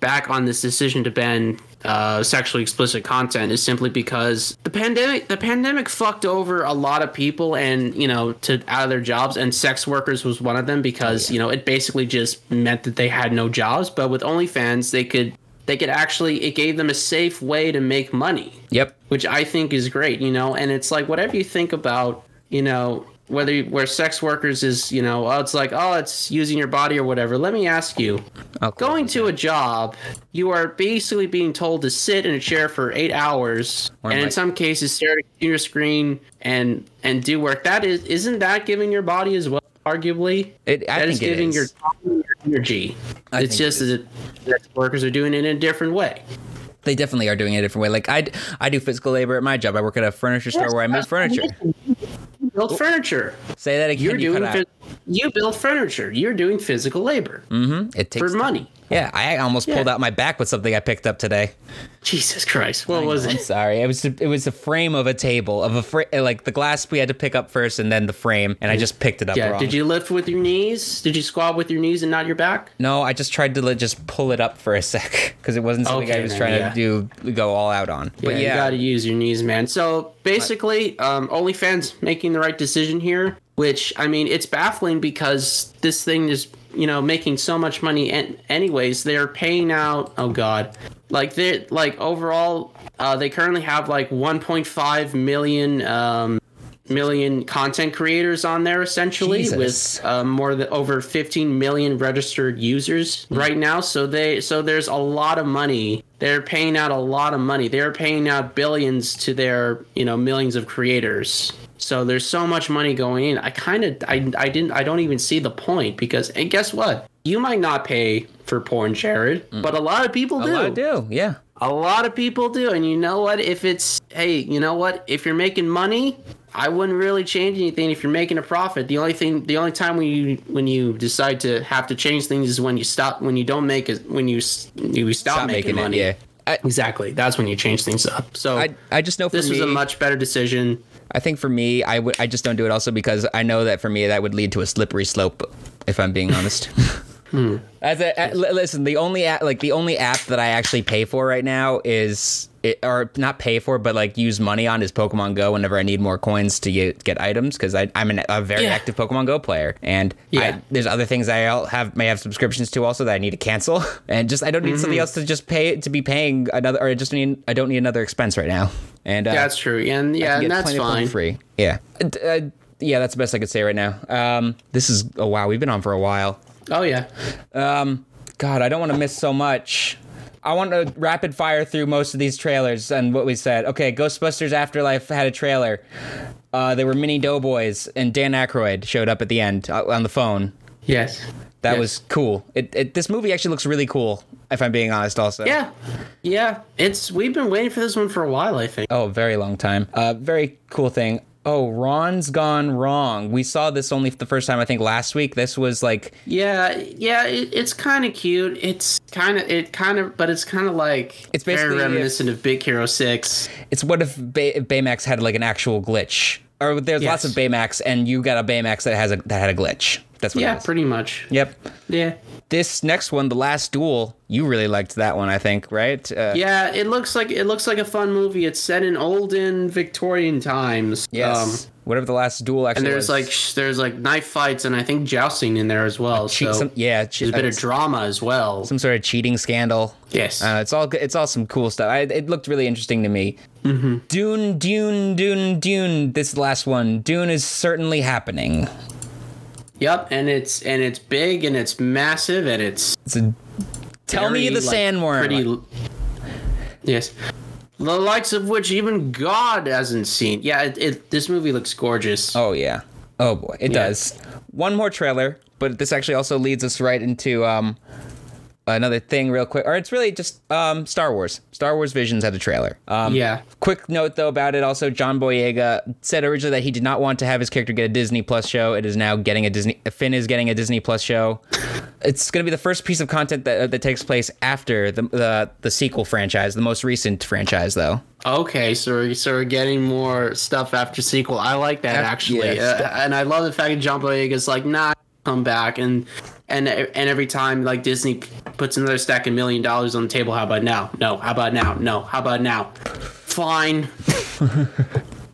back on this decision to ban uh, sexually explicit content is simply because the pandemic the pandemic fucked over a lot of people and you know to out of their jobs and sex workers was one of them because you know it basically just meant that they had no jobs. But with OnlyFans, they could they could actually it gave them a safe way to make money Yep. which I think is great, you know. And it's like whatever you think about, you know, whether where sex workers is, you know, oh, it's like oh, it's using your body or whatever. Let me ask you, I'll going to a job, you are basically being told to sit in a chair for eight hours, Or and in some cases stare at a computer screen and and do work. That is, isn't that giving your body as well? Arguably, It- I that is giving is. your time your energy. I it's think it just that sex workers are doing it in a different way. They definitely are doing it a different way. Like I, I do physical labor at my job. I work at a furniture store where I make furniture. Build oh. furniture. Say that again. You're doing out. phys- you build furniture. You're doing physical labor mm-hmm. It takes for money. Yeah, I almost pulled out my back with something I picked up today. Jesus Christ! What was it I'm it? sorry. It was it was the frame of a table of a fr- like the glass we had to pick up first and then the frame, and I just picked it up Yeah. wrong. Did you lift with your knees? Did you squat with your knees and not your back? No, I just tried to like, just pull it up for a sec because it wasn't something I was then, trying yeah. to do go all out on. But you got to use your knees, man. So basically, um, OnlyFans making the right decision here. Which I mean, it's baffling because this thing is you know making so much money. And anyways, they're paying out. Oh God, like they like overall, uh, they currently have like 1.5 million um, million content creators on there essentially Jesus. with um, more than over 15 million registered users right now so they so there's a lot of money they're paying out a lot of money they're paying out billions to their you know millions of creators so there's so much money going in i kind of I, I didn't i don't even see the point because and guess what you might not pay for porn jared mm. but a lot of people A do lot do, yeah. a lot of people do. And you know what? If it's, hey, you know what? If you're making money, I wouldn't really change anything if you're making a profit. The only thing, the only time when you when you decide to have to change things is when you stop, when you don't make it, when you you stop, Stop making, making it, money. yeah. I- exactly. That's when you change things up. So I, I just know for this me, was a much better decision. I think for me, I would I just don't do it also because I know that for me that would lead to a slippery slope. If I'm being honest. Hmm. As a, a- listen, the only app, like the only app that I actually pay for right now is it, or not pay for, but like use money on is Pokemon Go. Whenever I need more coins to get, get items, because I'm an, a very Yeah. active Pokemon Go player, and Yeah. I, there's other things I have may have subscriptions to also that I need to cancel, and just I don't need something mm-hmm. else to just pay to be paying another, or I just need I don't need another expense right now, and uh, That's true. And yeah, and that's plenty of fine. Free. Yeah. Uh, yeah, that's the best I could say right now. Um, this is oh wow, we've been on for a while. Oh yeah. God, I don't want to miss so much. I want to rapid fire through most of these trailers and what we said. Okay, Ghostbusters Afterlife had a trailer. Uh, there were mini doughboys, and Dan Aykroyd showed up at the end uh, on the phone. Yes. That Yes. was cool. It, it, this movie actually looks really cool, if I'm being honest. Also, Yeah. Yeah. It's we've been waiting for this one for a while. I think. Oh, very long time. Uh, very cool thing. Oh, Ron's gone wrong. We saw this only the first time, I think, last week. This was like Yeah, yeah, it, it's kind of cute. It's kind of, it kind of, but it's kind of like It's very basically if- reminiscent of Big Hero Six. It's what if, Bay- if Baymax had like an actual glitch, or there's lots of Yes. Baymax, and you got a Baymax that has a that had a glitch. That's what. Yeah, pretty much. Yep. Yeah, This next one, the last duel, you really liked that one, I think, right? Uh, yeah. It looks like it looks like a fun movie. It's set in olden Victorian times. Yes. Um, Whatever the last duel actually and there's was. like sh- there's like knife fights and I think jousting in there as well. Che- so some, yeah, che- there's a bit uh, of drama as well. some sort of cheating scandal. Yes. Uh, it's all good- it's all some cool stuff. I, it looked really interesting to me. Mm-hmm. Dune, Dune, Dune, Dune. This last one, Dune is certainly happening. Yep, and it's and it's big and it's massive and it's It's a, tell me the like, sandworm. Pretty. Yes. The likes of which even God hasn't seen. Yeah, it, it this movie looks gorgeous. Oh yeah. Oh boy, it Yeah. does. One more trailer, but this actually also leads us right into um another thing real quick. Or it's really just um Star Wars. Star Wars Visions had a trailer. Um yeah. quick note though about it also John Boyega said originally that he did not want to have his character get a Disney Plus show. It is now getting a Disney Finn is getting a Disney Plus show. It's going to be the first piece of content that that takes place after the the the sequel franchise, the most recent franchise though. Okay, so we're, so we're getting more stuff after sequel. I like that actually, yes. uh, and I love the fact that John Boyega's like, nah, come back, and and and every time like Disney puts another stack of million dollars on the table, how about now? No, how about now? No, how about now? Fine.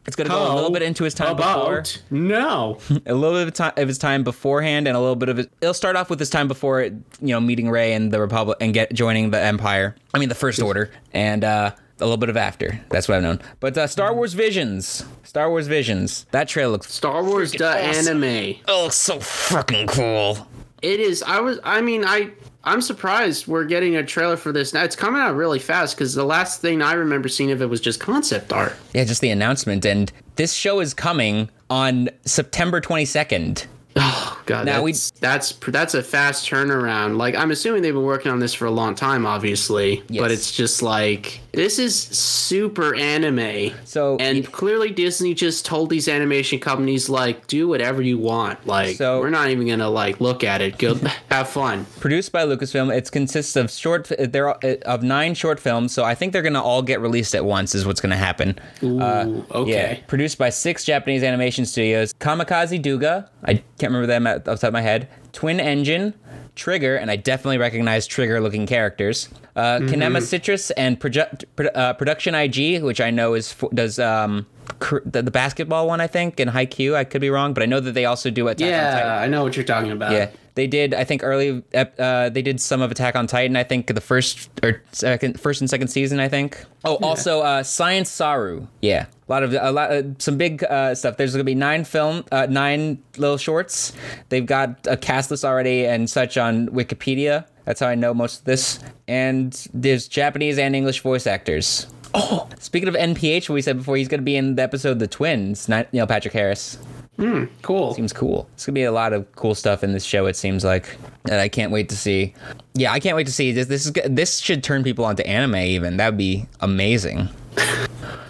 It's going to go a little bit into his time before. no. a little bit of, time, of his time beforehand and a little bit of it it'll start off with his time before you know meeting Rey and the republic and get joining the empire i mean the first order and uh a little bit of after that's what i've known but uh, star wars visions star wars visions that trailer looks Star Wars the awesome. anime. oh so fucking cool It is. I was. I mean, I. I'm surprised we're getting a trailer for this now. It's coming out really fast because the last thing I remember seeing of it was just concept art. yeah just the announcement and this show is coming on september 22nd Oh God, Now we- that's, that's that's a fast turnaround. Like I'm assuming they've been working on this for a long time, obviously. Yes. But it's just like this is super anime. So- and clearly Disney just told these animation companies like do whatever you want. Like So- we're not even gonna like look at it. Go have fun. produced by lucasfilm it consists of short uh, there uh, of nine short films so i think they're gonna all get released at once is what's gonna happen Ooh, uh, Yeah, okay. produced by six Japanese animation studios Kamikaze Douga, I can't remember them at, off the top of my head, Twin Engine, Trigger, and I definitely recognize Trigger looking characters, uh, Mm-hmm. Kinema Citrus, and Produ- Pro- uh, Production IG, which I know is does um, the, the basketball one, I think, in Haikyuu. I could be wrong, but I know that they also do Attack on Titan. Yeah, I know what you're talking about. Yeah, they did. I think early. Uh, they did some of Attack on Titan. I think the first or second, first and second season. I think. Oh, also uh, Science Saru. Yeah, a lot of a lot, uh, some big uh, stuff. There's gonna be nine film, uh, nine little shorts. They've got a cast list already and such on Wikipedia. That's how I know most of this. And there's Japanese and English voice actors. Oh, speaking of NPH, what we said before, he's gonna be in the episode The Twins. Not Neil Patrick Harris hmm, Cool. seems cool. It's gonna be a lot of cool stuff in this show. It seems like that I can't wait to see. Yeah, I can't wait to see this. This is this should turn people onto anime. Even that would be amazing.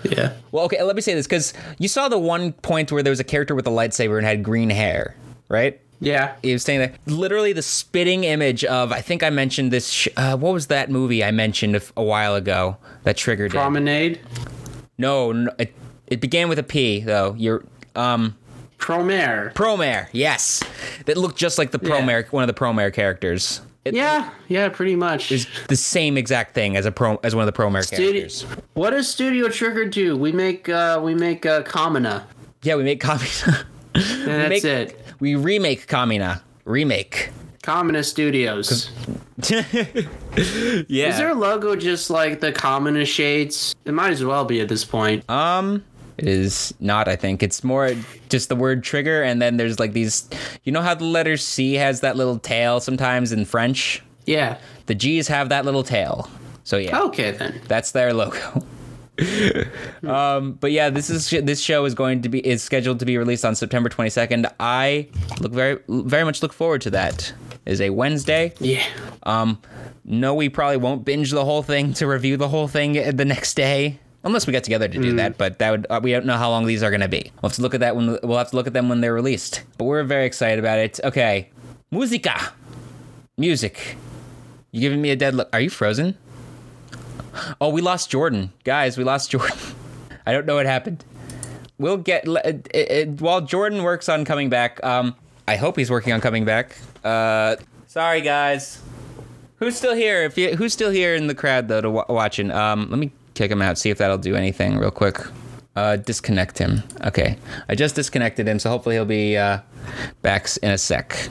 Yeah. Well, okay, let me say this because you saw the one point where there was a character with a lightsaber and had green hair, right? Yeah. He was saying that literally the spitting image of I think I mentioned this. Sh- uh, what was that movie I mentioned a, while ago that triggered it? Promenade. No, no it, it began with a P though. You're um. Promare. Promare, yes, that looked just like the Promare, one of the Promare characters. It, Yeah, yeah, pretty much. is the same exact thing as a pro as one of the Promare Studio, characters. what does Studio Trigger do? We make uh we make uh Kamina. Yeah, we make Kamina. And that's make- it. We remake Kamina. Remake. Kamina Studios. Yeah. Is their logo just like the Kamina shades? It might as well be at this point. um, it is not. I think it's more just the word trigger, and then there's like these. You know how the letter C has that little tail sometimes in French. yeah. The G's have that little tail. So yeah. Okay then. That's their logo. Um, but yeah, this is this show is going to be is scheduled to be released on September 22nd. I look very very much look forward to that. Is a Wednesday. Yeah. Um, no, we probably won't binge the whole thing to review the whole thing the next day. Unless we get together to do that, but that would uh, we don't know how long these are going to be. We'll have to look at that when we'll have to look at them when they're released. But we're very excited about it. Okay, musica, music. You giving me a dead look? Are you frozen? Oh, we lost Jordan, guys. We lost Jordan. I don't know what happened. We'll get it, it, while Jordan works on coming back. Um, I hope he's working on coming back. Uh, sorry, guys. Who's still here? If you, who's still here in the crowd though to w- watching? Um, let me kick him out. See if that'll do anything real quick. Uh, disconnect him. Okay, I just disconnected him, so hopefully he'll be uh, back in a sec.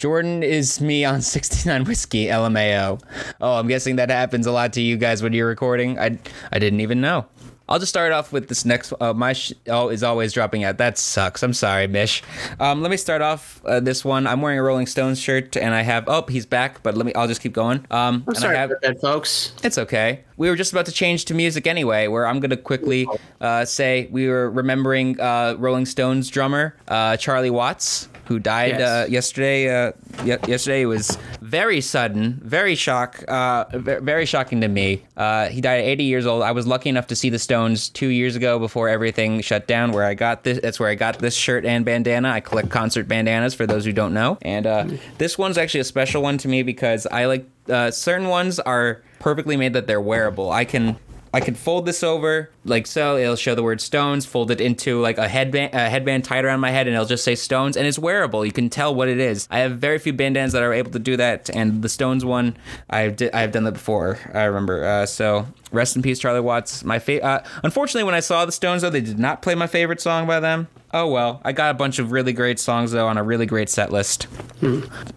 Jordan is me on 69 whiskey LMAO. Oh, I'm guessing that happens a lot to you guys when you're recording. I I didn't even know. I'll just start off with this next. Uh, my sh- oh is always dropping out. That sucks. I'm sorry, Mish. Um, let me start off uh, this one. I'm wearing a Rolling Stones shirt, and I have. Oh, he's back. But let me. I'll just keep going. Um, I'm and sorry I have, about that, folks. it's okay. We were just about to change to music anyway, where I'm going to quickly uh, say we were remembering uh, Rolling Stones drummer uh, Charlie Watts, who died Yes. uh, yesterday. Uh, ye- yesterday was very sudden, very shock, uh, very shocking to me. Uh, he died at 80 years old. I was lucky enough to see the Stones two years ago before everything shut down. Where I got this, that's where I got this shirt and bandana. I collect concert bandanas for those who don't know, and uh, this one's actually a special one to me because I like uh, certain ones are perfectly made that they're wearable. I can I can fold this over like so. It'll show the word Stones. Fold it into like a headband, a headband tied around my head, and it'll just say Stones, and it's wearable. You can tell what it is. I have very few bandanas that are able to do that, and the Stones one, I've di- I've done that before. I remember. Uh, so rest in peace, Charlie Watts. My fa- uh, unfortunately, when I saw the Stones though, they did not play my favorite song by them. Oh well, I got a bunch of really great songs though on a really great set list.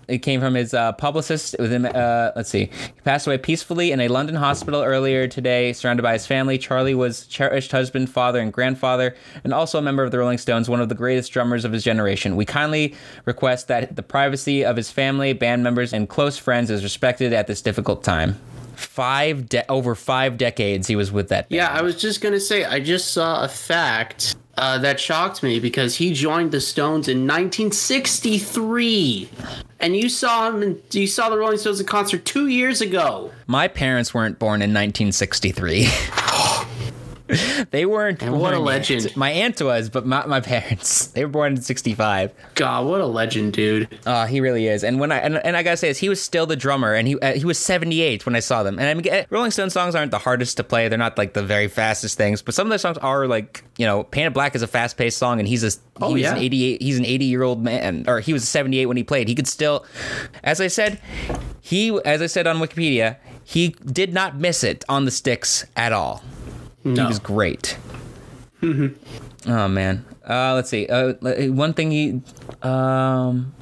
It came from his uh, publicist. With him, uh, let's see, he passed away peacefully in a London hospital earlier today, surrounded by his family. Charlie was cherished husband, father, and grandfather, and also a member of the Rolling Stones, one of the greatest drummers of his generation. We kindly request that the privacy of his family, band members, and close friends is respected at this difficult time. Five de- over five decades he was with that. Band. Yeah, I was just gonna say I just saw a fact uh, that shocked me because he joined the Stones in 1963, and you saw him. In, you saw the Rolling Stones in concert two years ago. My parents weren't born in 1963. they weren't. And what a yet. legend. My aunt was, but not my parents. They were born in 65. God, what a legend, dude! Uh, he really is. And when I and, and I gotta say this, he was still the drummer, and he uh, he was 78 when I saw them. And I mean, uh, Rolling Stone songs aren't the hardest to play. They're not like the very fastest things, but some of their songs are like you know, Paint It Black is a fast paced song, and he's a Oh, he was yeah. an 88. He's an 80 year old man, or he was 78 when he played. He could still, as I said, he as I said on Wikipedia, he did not miss it on the sticks at all. No. He was great. Oh man. Uh, let's see. Uh, one thing he, um,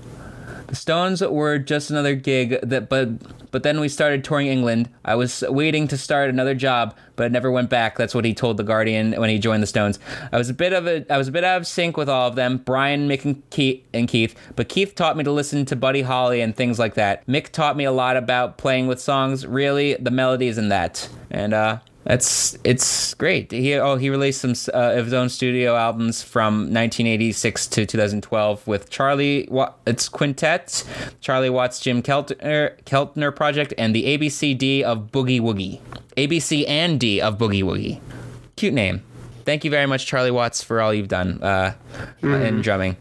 the Stones were just another gig that, but but then we started touring England. I was waiting to start another job, but it never went back. That's what he told the Guardian when he joined the Stones. I was a bit of a I was a bit out of sync with all of them, Brian, Mick, and Keith, and Keith. But Keith taught me to listen to Buddy Holly and things like that. Mick taught me a lot about playing with songs. Really, the melodies and that. And uh, that's it's great. He oh he released some uh, of his own studio albums from 1986 to 2012 with Charlie. Wa- it's quintet, Charlie Watts, Jim Keltner, Keltner project, and the ABCD of Boogie Woogie. ABC and D of Boogie Woogie. Cute name. Thank you very much, Charlie Watts, for all you've done uh, in drumming.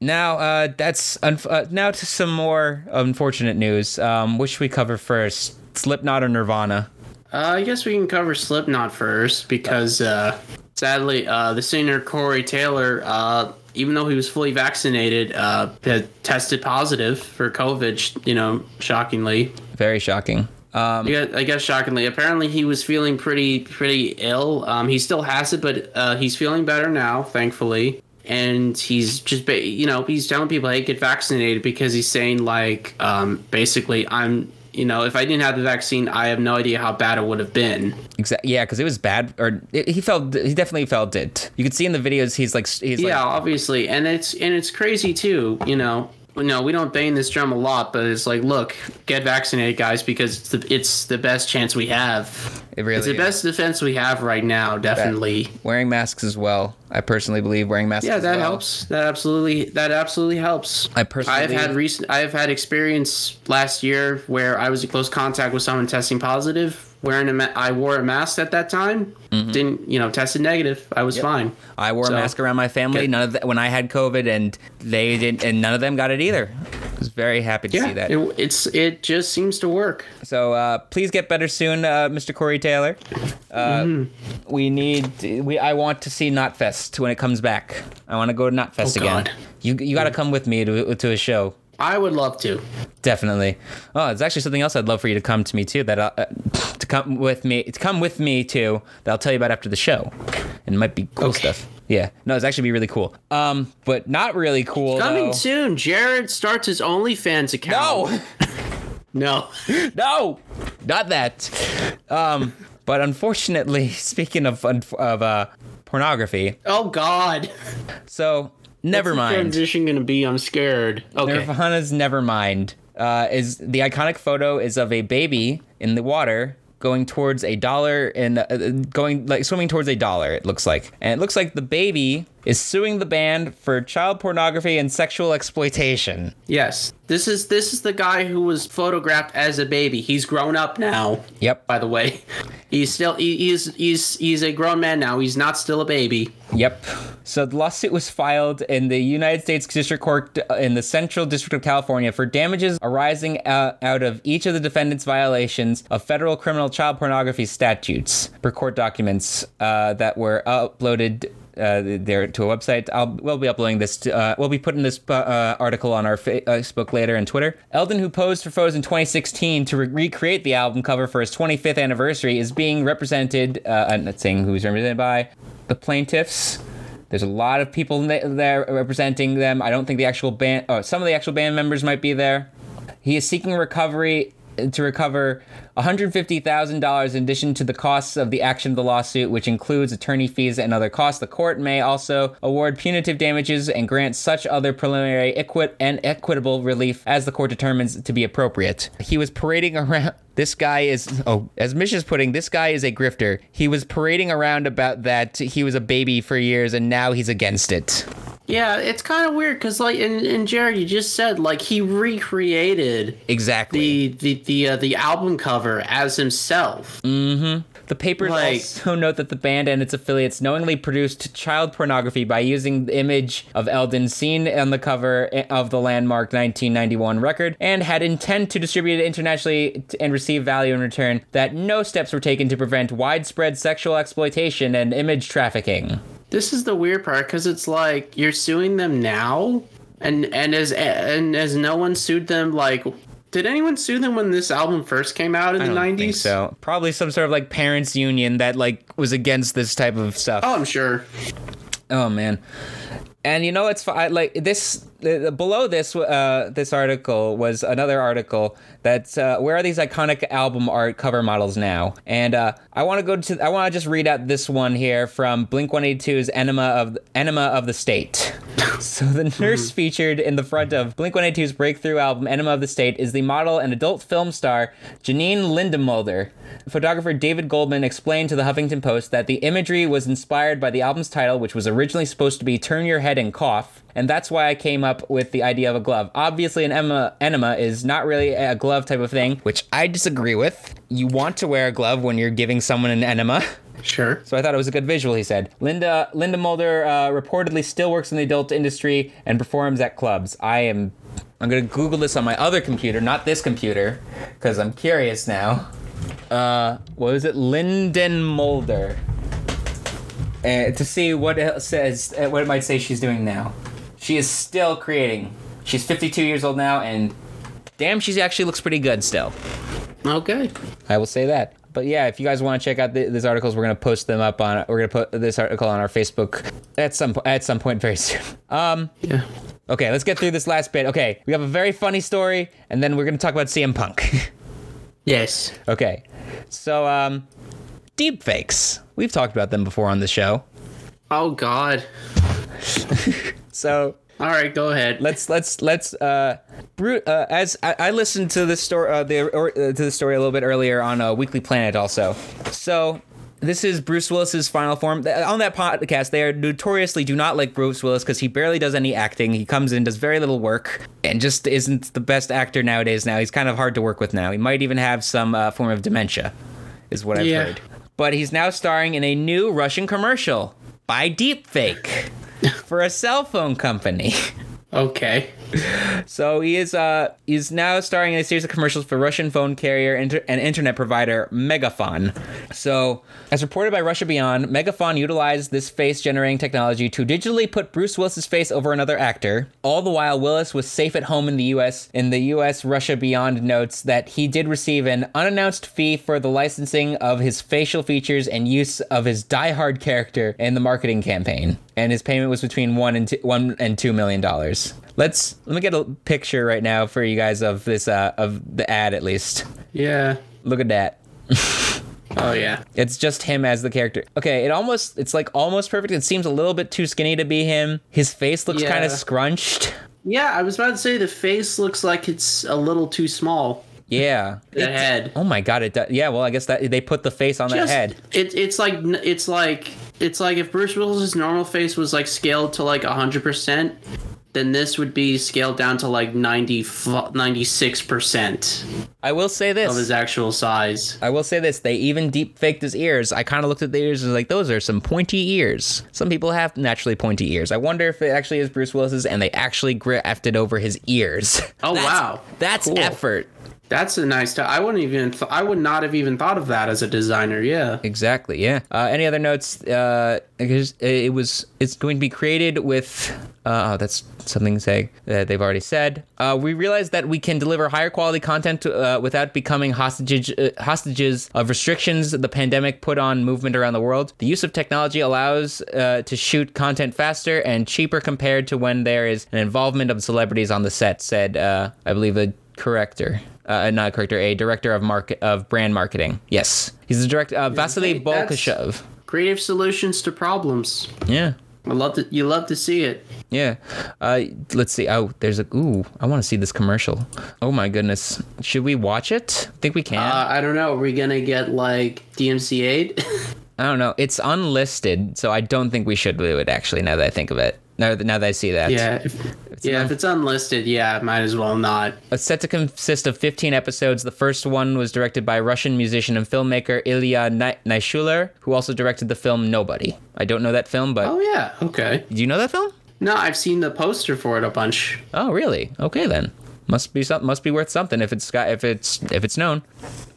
Now, uh, that's unf- uh, now to some more unfortunate news. Um, which we cover first? Slipknot or Nirvana? Uh, I guess we can cover Slipknot first because uh, sadly, uh, the singer Corey Taylor, uh, even though he was fully vaccinated, uh, had tested positive for COVID. You know, shockingly. Very shocking. Um, I guess, I guess shockingly. Apparently, he was feeling pretty pretty ill. Um, he still has it, but uh, he's feeling better now, thankfully. And he's just, ba- you know, he's telling people, "Hey, get vaccinated," because he's saying like, um, basically, I'm, you know, if I didn't have the vaccine, I have no idea how bad it would have been. Exactly. yeah, because it was bad, or it, he felt he definitely felt it. You could see in the videos he's like he's yeah, like obviously, and it's and it's crazy too. You know, no, we don't bang this drum a lot, but it's like, look, get vaccinated, guys, because it's the it's the best chance we have. it really It's the is. best defense we have right now, definitely. wearing masks as well. I personally believe wearing masks. Yeah, as that well. helps. That absolutely that absolutely helps. I personally I've had recent I have had experience last year where I was in close contact with someone testing positive. Wearing a ma- I wore a mask at that time. Mm-hmm. Didn't you know? Tested negative. I was fine. I wore So- a mask around my family. Good. None of the, when I had COVID, and they didn't, and none of them got it either. I was very happy to Yeah, see that. it, it's it just seems to work. So uh, please get better soon, uh, Mr. Corey Taylor. Uh, Mm-hmm. We need we. I want to see Knotfest when it comes back. I want to go to Knotfest Oh, again. God. You you got to come with me to to a show. I would love to. Definitely. Oh, it's actually something else I'd love for you to come to me too. That I'll, uh, to come with me to come with me too. That I'll tell you about after the show. And it might be cool Okay. stuff. Yeah. No, it's actually be really cool. Um, but not really cool. Coming though. soon, Jared starts his OnlyFans account. No. no. no, not that. Um, but unfortunately, speaking of of uh, pornography, Oh God. so never What's mind. Transition gonna be. I'm scared. Okay. Nirvana's Nevermind uh, is the iconic photo is of a baby in the water going towards a dollar and uh, going like swimming towards a dollar. It looks like, and it looks like the baby is suing the band for child pornography and sexual exploitation. Yes. This is this is the guy who was photographed as a baby. He's grown up now. Yep. By the way, he's still he, he's he's he's a grown man now. He's not still a baby. Yep. So the lawsuit was filed in the United States District Court uh, in the Central District of California for damages arising out, out of each of the defendants' violations of federal criminal child pornography statutes per court documents uh, that were uploaded. Uh, there to a website. I'll we'll be uploading this. To, uh, we'll be putting this uh, article on our Facebook later and Twitter. Elden, who posed for photos in 2016 to re- recreate the album cover for his 25th anniversary, is being represented. Uh, I'm not saying who's represented by the plaintiffs. There's a lot of people there representing them. I don't think the actual band, oh, some of the actual band members might be there. He is seeking recovery to recover $150,000 in addition to the costs of the action of the lawsuit, which includes attorney fees and other costs. The court may also award punitive damages and grant such other preliminary equi- and equitable relief as the court determines to be appropriate. He was parading around. This guy is, oh, as Mish is putting, this guy is a grifter. He was parading around about that he was a baby for years and now he's against it. Yeah, it's kind of weird because like and, and Jared, you just said like he recreated Exactly. the the the uh, the album cover as himself. Mm-hmm. The papers Like- also note that the band and its affiliates knowingly produced child pornography by using the image of Elden seen on the cover of the landmark 1991 record and had intent to distribute it internationally and receive value in return, that no steps were taken to prevent widespread sexual exploitation and image trafficking. This is the weird part because it's like you're suing them now, and and as and as no one sued them like Did anyone sue them when this album first came out in I the nineties? think so. Probably some sort of like parents union that like was against this type of stuff. Oh, I'm sure. Oh man. And you know it's I, like this below this uh, this article was another article that's uh, where are these iconic album art cover models now? And uh, I want to go to I want to just read out this one here from Blink 182's Enema of Enema of the State. So the nurse featured in the front of Blink 182's breakthrough album Enema of the State is the model and adult film star Janine Lindemulder. Photographer David Goldman explained to the Huffington Post that the imagery was inspired by the album's title, which was originally supposed to be Turn Your Head and Cough, and that's why I came up with the idea of a glove. Obviously, an enema, enema is not really a glove type of thing, which I disagree with. You want to wear a glove when you're giving someone an enema. Sure. So I thought it was a good visual, he said. Linda Linda Mulder uh, reportedly still works in the adult industry and performs at clubs. I am I'm going to Google this on my other computer, not this computer, because I'm curious now. Uh, what was it? Linden Mulder. Uh, to see what it says, uh, what it might say she's doing now. She is still creating. She's 52 years old now, and damn, she actually looks pretty good still. Okay. I will say that. But yeah, if you guys want to check out the, these articles, we're gonna post them up on. We're gonna put this article on our Facebook at some at some point very soon. Um, Yeah. okay, let's get through this last bit. Okay, we have a very funny story, and then we're gonna talk about CM Punk. Yes. okay, so um, deep fakes. We've talked about them before on the show. Oh God. So All right, go ahead. let's let's let's uh, Bru- uh as I, I listened to this story uh, the or, uh, to the story a little bit earlier on uh, Weekly Planet also. So this is Bruce Willis's final form. On that podcast, they are notoriously do not like Bruce Willis because he barely does any acting. He comes in, does very little work, and just isn't the best actor nowadays. Now he's kind of hard to work with. Now he might even have some uh, form of dementia, is what I've Yeah. heard. But he's now starring in a new Russian commercial by Deepfake for a cell phone company. Okay. So he is uh he's now starring in a series of commercials for Russian phone carrier inter- and internet provider Megafon. So, as reported by Russia Beyond, Megafon utilized this face generating technology to digitally put Bruce Willis's face over another actor. All the while Willis was safe at home in the US. In the US, Russia Beyond notes that he did receive an unannounced fee for the licensing of his facial features and use of his die-hard character in the marketing campaign. And his payment was between 1 and 2, 1 and 2 million dollars. Let's let me get a picture right now for you guys of this uh of the ad at least. Yeah. Look at that. Oh yeah. It's just him as the character. Okay, it almost it's like almost perfect. It seems a little bit too skinny to be him. His face looks kind of scrunched. Yeah, I was about to say the face looks like it's a little too small. Yeah. The It- head. Oh my god, it does. Yeah, well, I guess that they put the face on that head. It, it's like it's like it's like if Bruce Willis's normal face was like scaled to like hundred percent, then this would be scaled down to like 96 percent I will say this. of his actual size. I will say this. They even deep faked his ears. I kind of looked at the ears and was like, those are some pointy ears. Some people have naturally pointy ears. I wonder if it actually is Bruce Willis's and they actually grafted over his ears. Oh That's- wow, That's Cool. effort. That's a nice. T- I wouldn't even. Th- I would not have even thought of that as a designer. Yeah. Exactly. Yeah. Uh, any other notes? Uh, it was. It's going to be created with. Uh, oh, that's something say that they've already said. Uh, we realize that we can deliver higher quality content uh, without becoming hostages uh, hostages of restrictions the pandemic put on movement around the world. The use of technology allows uh, to shoot content faster and cheaper compared to when there is an involvement of celebrities on the set. Said I believe a corrector. Uh, not a corrector, a director of market of brand marketing. Yes, he's the director. Uh, Vasily Hey, Bolkashov. Creative solutions to problems. Yeah, I love to. You love to see it. yeah. Uh, let's see. Oh, there's a. Ooh, I want to see this commercial. Oh my goodness. Should we watch it? I think we can. Uh, I don't know. Are we gonna get like DMCA'd? I don't know. It's unlisted, so I don't think we should do it. Actually, now that I think of it. Now, now that I see that. yeah. If, yeah. If it's unlisted, yeah, might as well not. It's set to consist of 15 episodes. The first one was directed by Russian musician and filmmaker Ilya Naishuler, who also directed the film Nobody. I don't know that film, but Oh yeah. Okay. do you know that film? No, I've seen the poster for it a bunch. Oh, really? Okay then. Must be some, must be worth something if it's got if it's if it's known.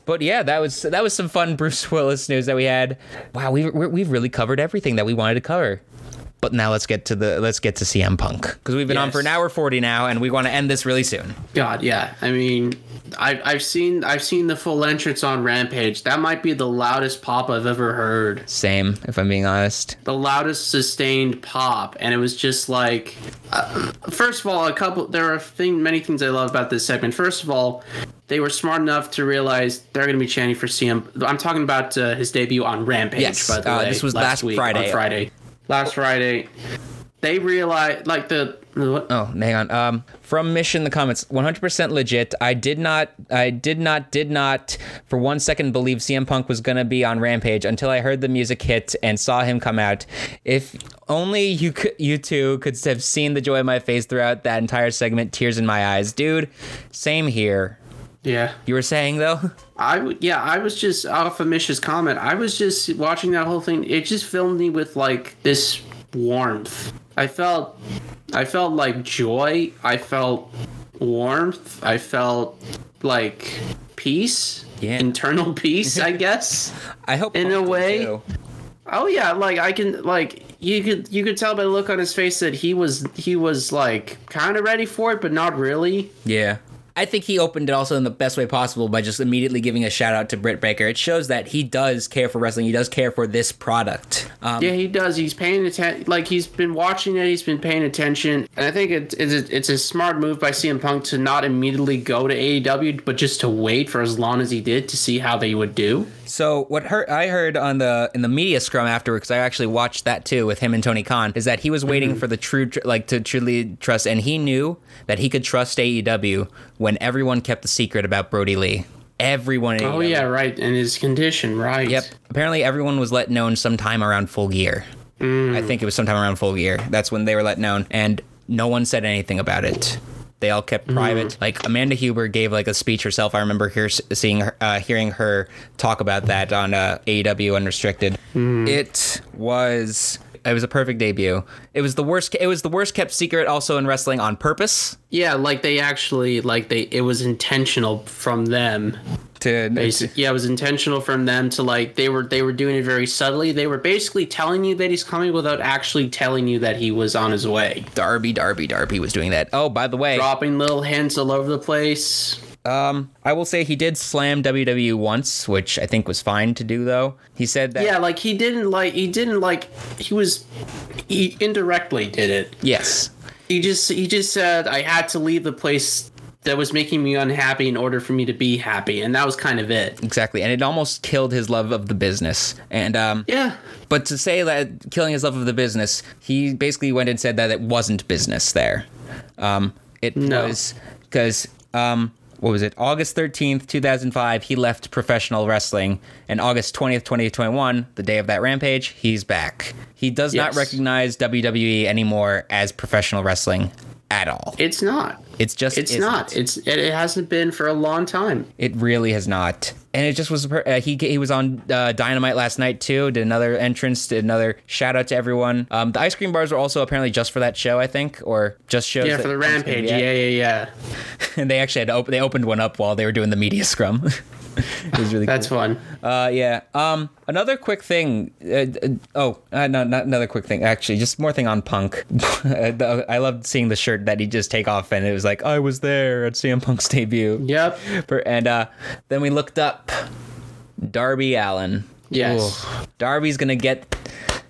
But yeah, that was that was some fun Bruce Willis news that we had. Wow, we we we've really covered everything that we wanted to cover. But now let's get to the let's get to CM Punk because we've been on for an hour forty now, and we want to end this really soon. God, yeah. I mean, I, I've seen I've seen the full entrance on Rampage. That might be the loudest pop I've ever heard. Same, if I'm being honest. The loudest sustained pop, and it was just like, uh, first of all, a couple. There are thing, many things I love about this segment. First of all, they were smart enough to realize they're going to be chanting for CM. I'm talking about uh, his debut on Rampage. Yes, by the uh, way, this was last week, Friday. Friday, last Friday, they realized like the. Oh, hang on. Um, from Mission, the comments, 100% legit. I did not, I did not, did not for one second believe CM Punk was gonna be on Rampage until I heard the music hit and saw him come out. If only you could, you two could have seen the joy in my face throughout that entire segment, tears in my eyes, dude. Same here. Yeah. You were saying though? I yeah, I was just off of Mish's comment. I was just watching that whole thing. It just filled me with like this warmth. I felt, I felt like joy. I felt warmth. I felt like peace. Yeah. Internal peace, I guess. I hope In a way- too. Oh yeah, like I can like you could you could tell by the look on his face that he was he was like kind of ready for it, but not really. Yeah. I think he opened it also in the best way possible by just immediately giving a shout out to Britt Baker. It shows that he does care for wrestling. He does care for this product. Um, Yeah, he does. He's paying attention. Like he's been watching it. He's been paying attention, and I think it, it's a, it's a smart move by CM Punk to not immediately go to AEW, but just to wait for as long as he did to see how they would do. So what hurt, I heard on the in the media scrum afterwards, because I actually watched that too with him and Tony Khan, is that he was waiting Mm-hmm. for the true tr- like to truly trust, and he knew that he could trust AEW when everyone kept the secret about Brodie Lee. Everyone. Oh yeah, right. And his condition, right? Yep. Apparently, everyone was let known sometime around full gear. Mm. I think it was sometime around full gear. That's when they were let known, and no one said anything about it. They all kept private. Like Amanda Huber gave like a speech herself. I remember hear, seeing her, uh, hearing her talk about that on uh, AEW Unrestricted. It was it was a perfect debut. It was the worst. It was the worst kept secret also in wrestling on purpose. Yeah, like they actually like they it was intentional from them. To Basic, yeah, it was intentional from them to like they were they were doing it very subtly. They were basically telling you that he's coming without actually telling you that he was on his way. Darby, Darby, Darby was doing that. Oh, by the way, Dropping little hints all over the place. Um, I will say he did slam WWE once, which I think was fine to do though. He said that Yeah, like he didn't like he didn't like he was he indirectly did it. yes. He just he just said I had to leave the place that was making me unhappy in order for me to be happy, and that was kind of it. Exactly, and it almost killed his love of the business. And um, Yeah. but to say that killing his love of the business, he basically went and said that it wasn't business there. Um, it No. was because um, what was it? August thirteenth, two thousand five. He left professional wrestling, and August twentieth, twenty twenty one, the day of that rampage, he's back. He does not recognize WWE anymore as professional wrestling at all. It's not. It's just It's isn't. not. It's it, it hasn't been for a long time. It really has not, and it just was uh, he he was on uh, Dynamite last night too. Did another entrance. Did another shout out to everyone. Um, the ice cream bars were also apparently just for that show, I think, or just shows. Yeah, for the rampage. Yeah, yeah, yeah. and they actually had open. They opened one up while they were doing the media scrum. it was really That's fun. Uh, yeah. Um, another quick thing. Uh, uh, oh, uh, no, not another quick thing. Actually, just more thing on Punk. I loved seeing the shirt that he just take off, and it was like I was there at CM Punk's debut. Yep. And uh, then we looked up Darby Allin. Yes. Ooh. Darby's gonna get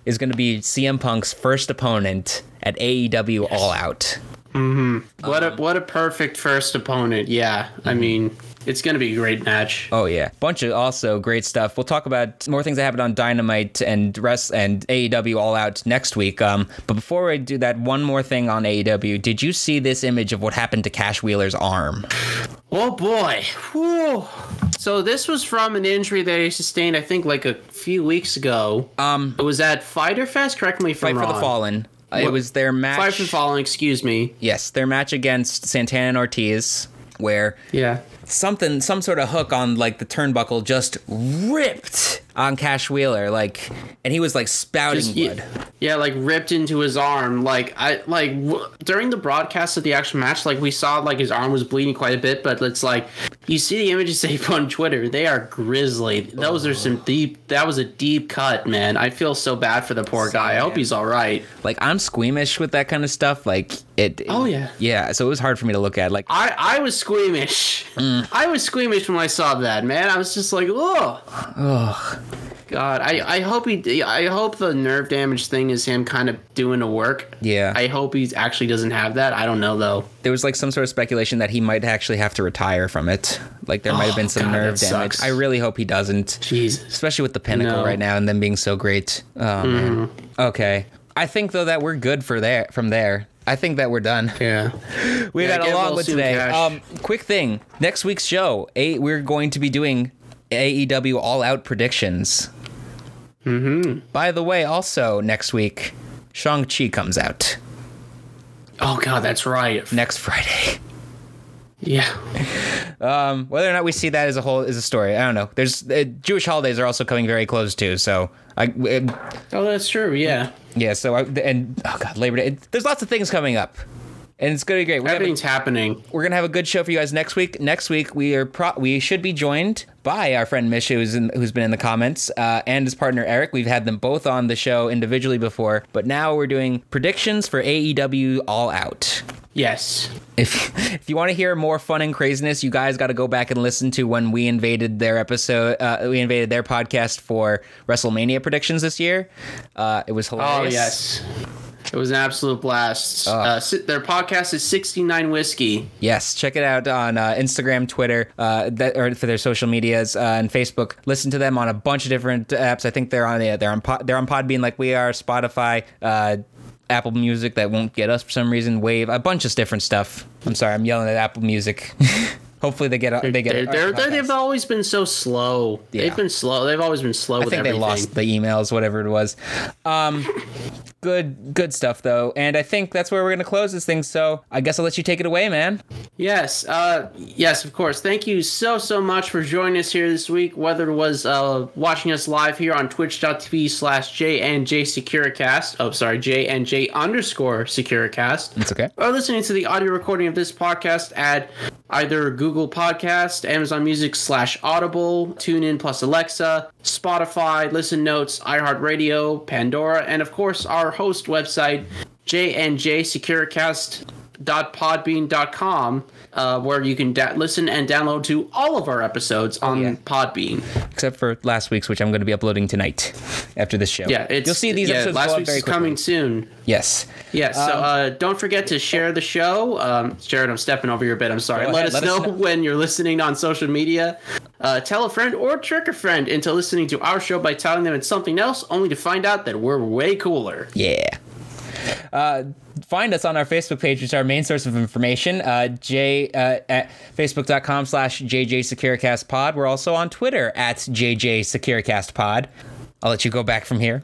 is gonna be CM Punk's first opponent at AEW All Out. Mm-hmm. What a what a perfect first opponent. Yeah. I mean, it's gonna be a great match. Oh yeah, bunch of also great stuff. We'll talk about more things that happened on Dynamite and rest and AEW All Out next week. Um, but before I do that, one more thing on AEW. Did you see this image of what happened to Cash Wheeler's arm? Oh boy. Whew. So this was from an injury that he sustained, I think, like a few weeks ago. Um, It was at Fyter Fest. Correct me if Fight I'm for the Fallen. Uh, it was their match. Fight for the Fallen. Excuse me. Yes, their match against Santana and Ortiz, where Yeah. Something some sort of hook on like the turnbuckle just ripped on Cash Wheeler, like, and he was like spouting Just- blood. yeah, like ripped into his arm. Like I like w- during the broadcast of the actual match, like we saw like his arm was bleeding quite a bit, but it's like you see the images they put on Twitter. They are grisly. Those are some deep. That was a deep cut, man. I feel so bad for the poor guy. I hope he's all right. Like I'm squeamish with that kind of stuff. Like it. Oh, yeah. Yeah. So it was hard for me to look at. Like I I was squeamish. Mm. I was squeamish when I saw that, man. I was just like, oh. God, I, I hope he I hope the nerve damage thing is him kind of doing the work. Yeah. I hope he actually doesn't have that. I don't know though. there was like some sort of speculation that he might actually have to retire from it. Like there might have been Oh, some God, nerve damage. sucks. I really hope he doesn't. Jesus. Especially with the pinnacle No. right now and them being so great. Oh man. Mm-hmm. Okay. I think though that we're good for there from there. I think that we're done. Yeah. We've Yeah, had a long one today. Um, quick thing. Next week's show, a, we're going to be doing AEW All Out predictions. Mm-hmm. By the way, also next week, Shang Chi comes out Oh God, that's right. next Friday. Yeah. Whether or not we see that as a whole is a story. I don't know. There's uh, Jewish holidays are also coming very close too. So I, uh, Oh, that's true. Yeah. yeah. So I, and oh god, Labor Day. It, there's lots of things coming up, and it's gonna be great. We're gonna Everything's happening. we're gonna have a good show for you guys next week. Next week we are pro- we should be joined by our friend Mish, who's in, who's been in the comments, uh, and his partner Eric. We've had them both on the show individually before, but now we're doing predictions for AEW All Out. Yes. If if you want to hear more fun and craziness, you guys got to go back and listen to when we invaded their episode. Uh, we invaded their podcast for WrestleMania predictions this year. Uh, it was hilarious. Oh yes. It was an absolute blast. Uh, si- their podcast is 69 Whiskey. Yes, check it out on uh, Instagram, Twitter, uh, that, or for their social medias uh, and Facebook. Listen to them on a bunch of different apps. I think they're on yeah, they're on Pod, they're on Podbean like we are, Spotify, uh, Apple Music that won't get us for some reason, Wave, a bunch of different stuff. I'm sorry, I'm yelling at Apple Music. Hopefully they get they get They're, they're, they're, they've always been so slow. Yeah. They've been slow. They've always been slow I think they lost the emails, whatever it was. Um, good, good stuff though, and I think that's where we're gonna close this thing. So I guess I'll let you take it away, man. Yes, uh, yes, of course. Thank you so, so much for joining us here this week, whether it was uh, watching us live here on twitch.tv slash j and JNJ Securicast. Oh, sorry, JNJ underscore Securicast. It's okay. Or listening to the audio recording of this podcast at either Google Podcast, Amazon Music slash Audible, TuneIn plus Alexa, Spotify, Listen Notes, iHeartRadio, Pandora, and of course our host website, jnjsecuricast.podbean.com, uh, where you can da- listen and download to all of our episodes on yeah. Podbean. Except for last week's, which I'm going to be uploading tonight after this show. Yeah, it's, you'll see these yeah, episodes last week's very quickly. coming soon. Yes. Yeah, so uh, don't forget to share the show. Um, Jared, I'm stepping over your bit. I'm sorry. Let, ahead, us, let us know know. when you're listening on social media. Uh, tell a friend or trick a friend into listening to our show by telling them it's something else, only to find out that we're way cooler. Yeah. Uh, find us on our Facebook page, which is our main source of information. Uh, J uh, at facebook.com slash JJ Securicast Pod. We're also on Twitter at JJ Securicast Pod. I'll let you go back from here.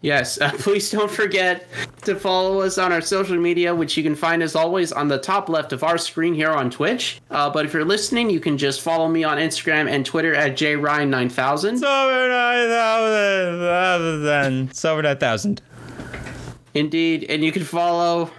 Yes, uh, please don't forget to follow us on our social media, which you can find as always on the top left of our screen here on Twitch. Uh, but if you're listening, you can just follow me on Instagram and Twitter at jryan9000. Over 9,000. It's over 9,000. Indeed, and you can follow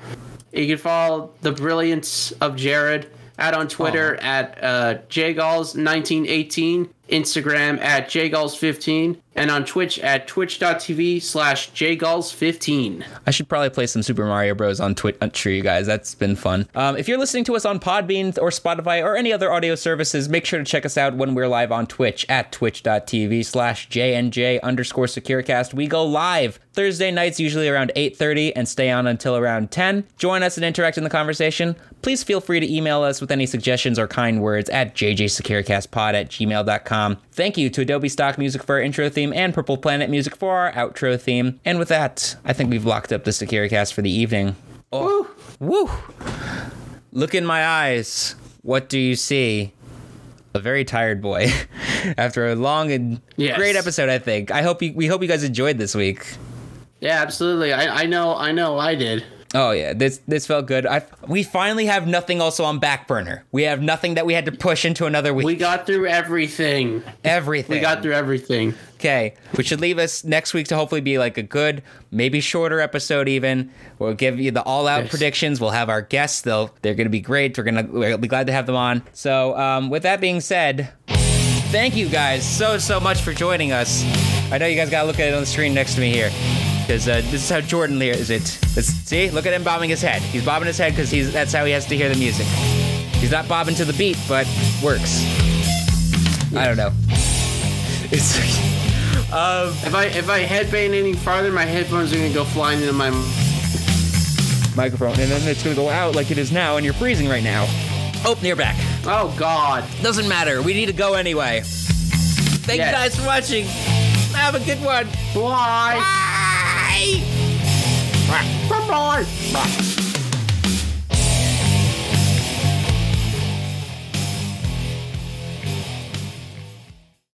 you can follow the brilliance of Jared. Out on Twitter at uh, jgalls1918, Instagram at jgalls15, and on Twitch at twitch.tv slash jgalls15. I should probably play some Super Mario Bros. on Twitch for you guys. That's been fun. Um, if you're listening to us on Podbean or Spotify or any other audio services, make sure to check us out when we're live on Twitch at twitch.tv slash JNJ underscore Securicast. We go live Thursday nights, usually around 8.30 and stay on until around 10. Join us and interact in the conversation. Please feel free to email us with any suggestions or kind words at jjsecuricastpod at gmail.com. Thank you to Adobe Stock Music for our intro theme and Purple Planet Music for our outro theme. And with that, I think we've locked up the Securicast for the evening. Oh, woo! Look in my eyes. What do you see? A very tired boy. After a long and Yes. great episode, I think. I hope you, we hope you guys enjoyed this week. Yeah, absolutely. I, I know, I know I did. Oh yeah, this this felt good. I we finally have nothing also on back burner. We have nothing that we had to push into another week. We got through everything. Everything. We got through everything. Okay, which should leave us next week to hopefully be like a good, maybe shorter episode. Even we'll give you the all-out Yes. predictions. We'll have our guests. They'll they're gonna be great. We're gonna we'll be glad to have them on. So um, with that being said, thank you guys so so much for joining us. I know you guys gotta look at it on the screen next to me here. Because uh, this is how Jordan here is it. Let's see, look at him bobbing his head. He's bobbing his head because he's that's how he has to hear the music. He's not bobbing to the beat, but works. I don't know. It's um, If I if I headbang any farther, my headphones are gonna go flying into my. microphone, and then it's gonna go out like it is now, and you're freezing right now. Oh, you're back. Oh God. Doesn't matter. We need to go anyway. Thank Yes. you guys for watching. Have a good one. Bye. Bye. Bye.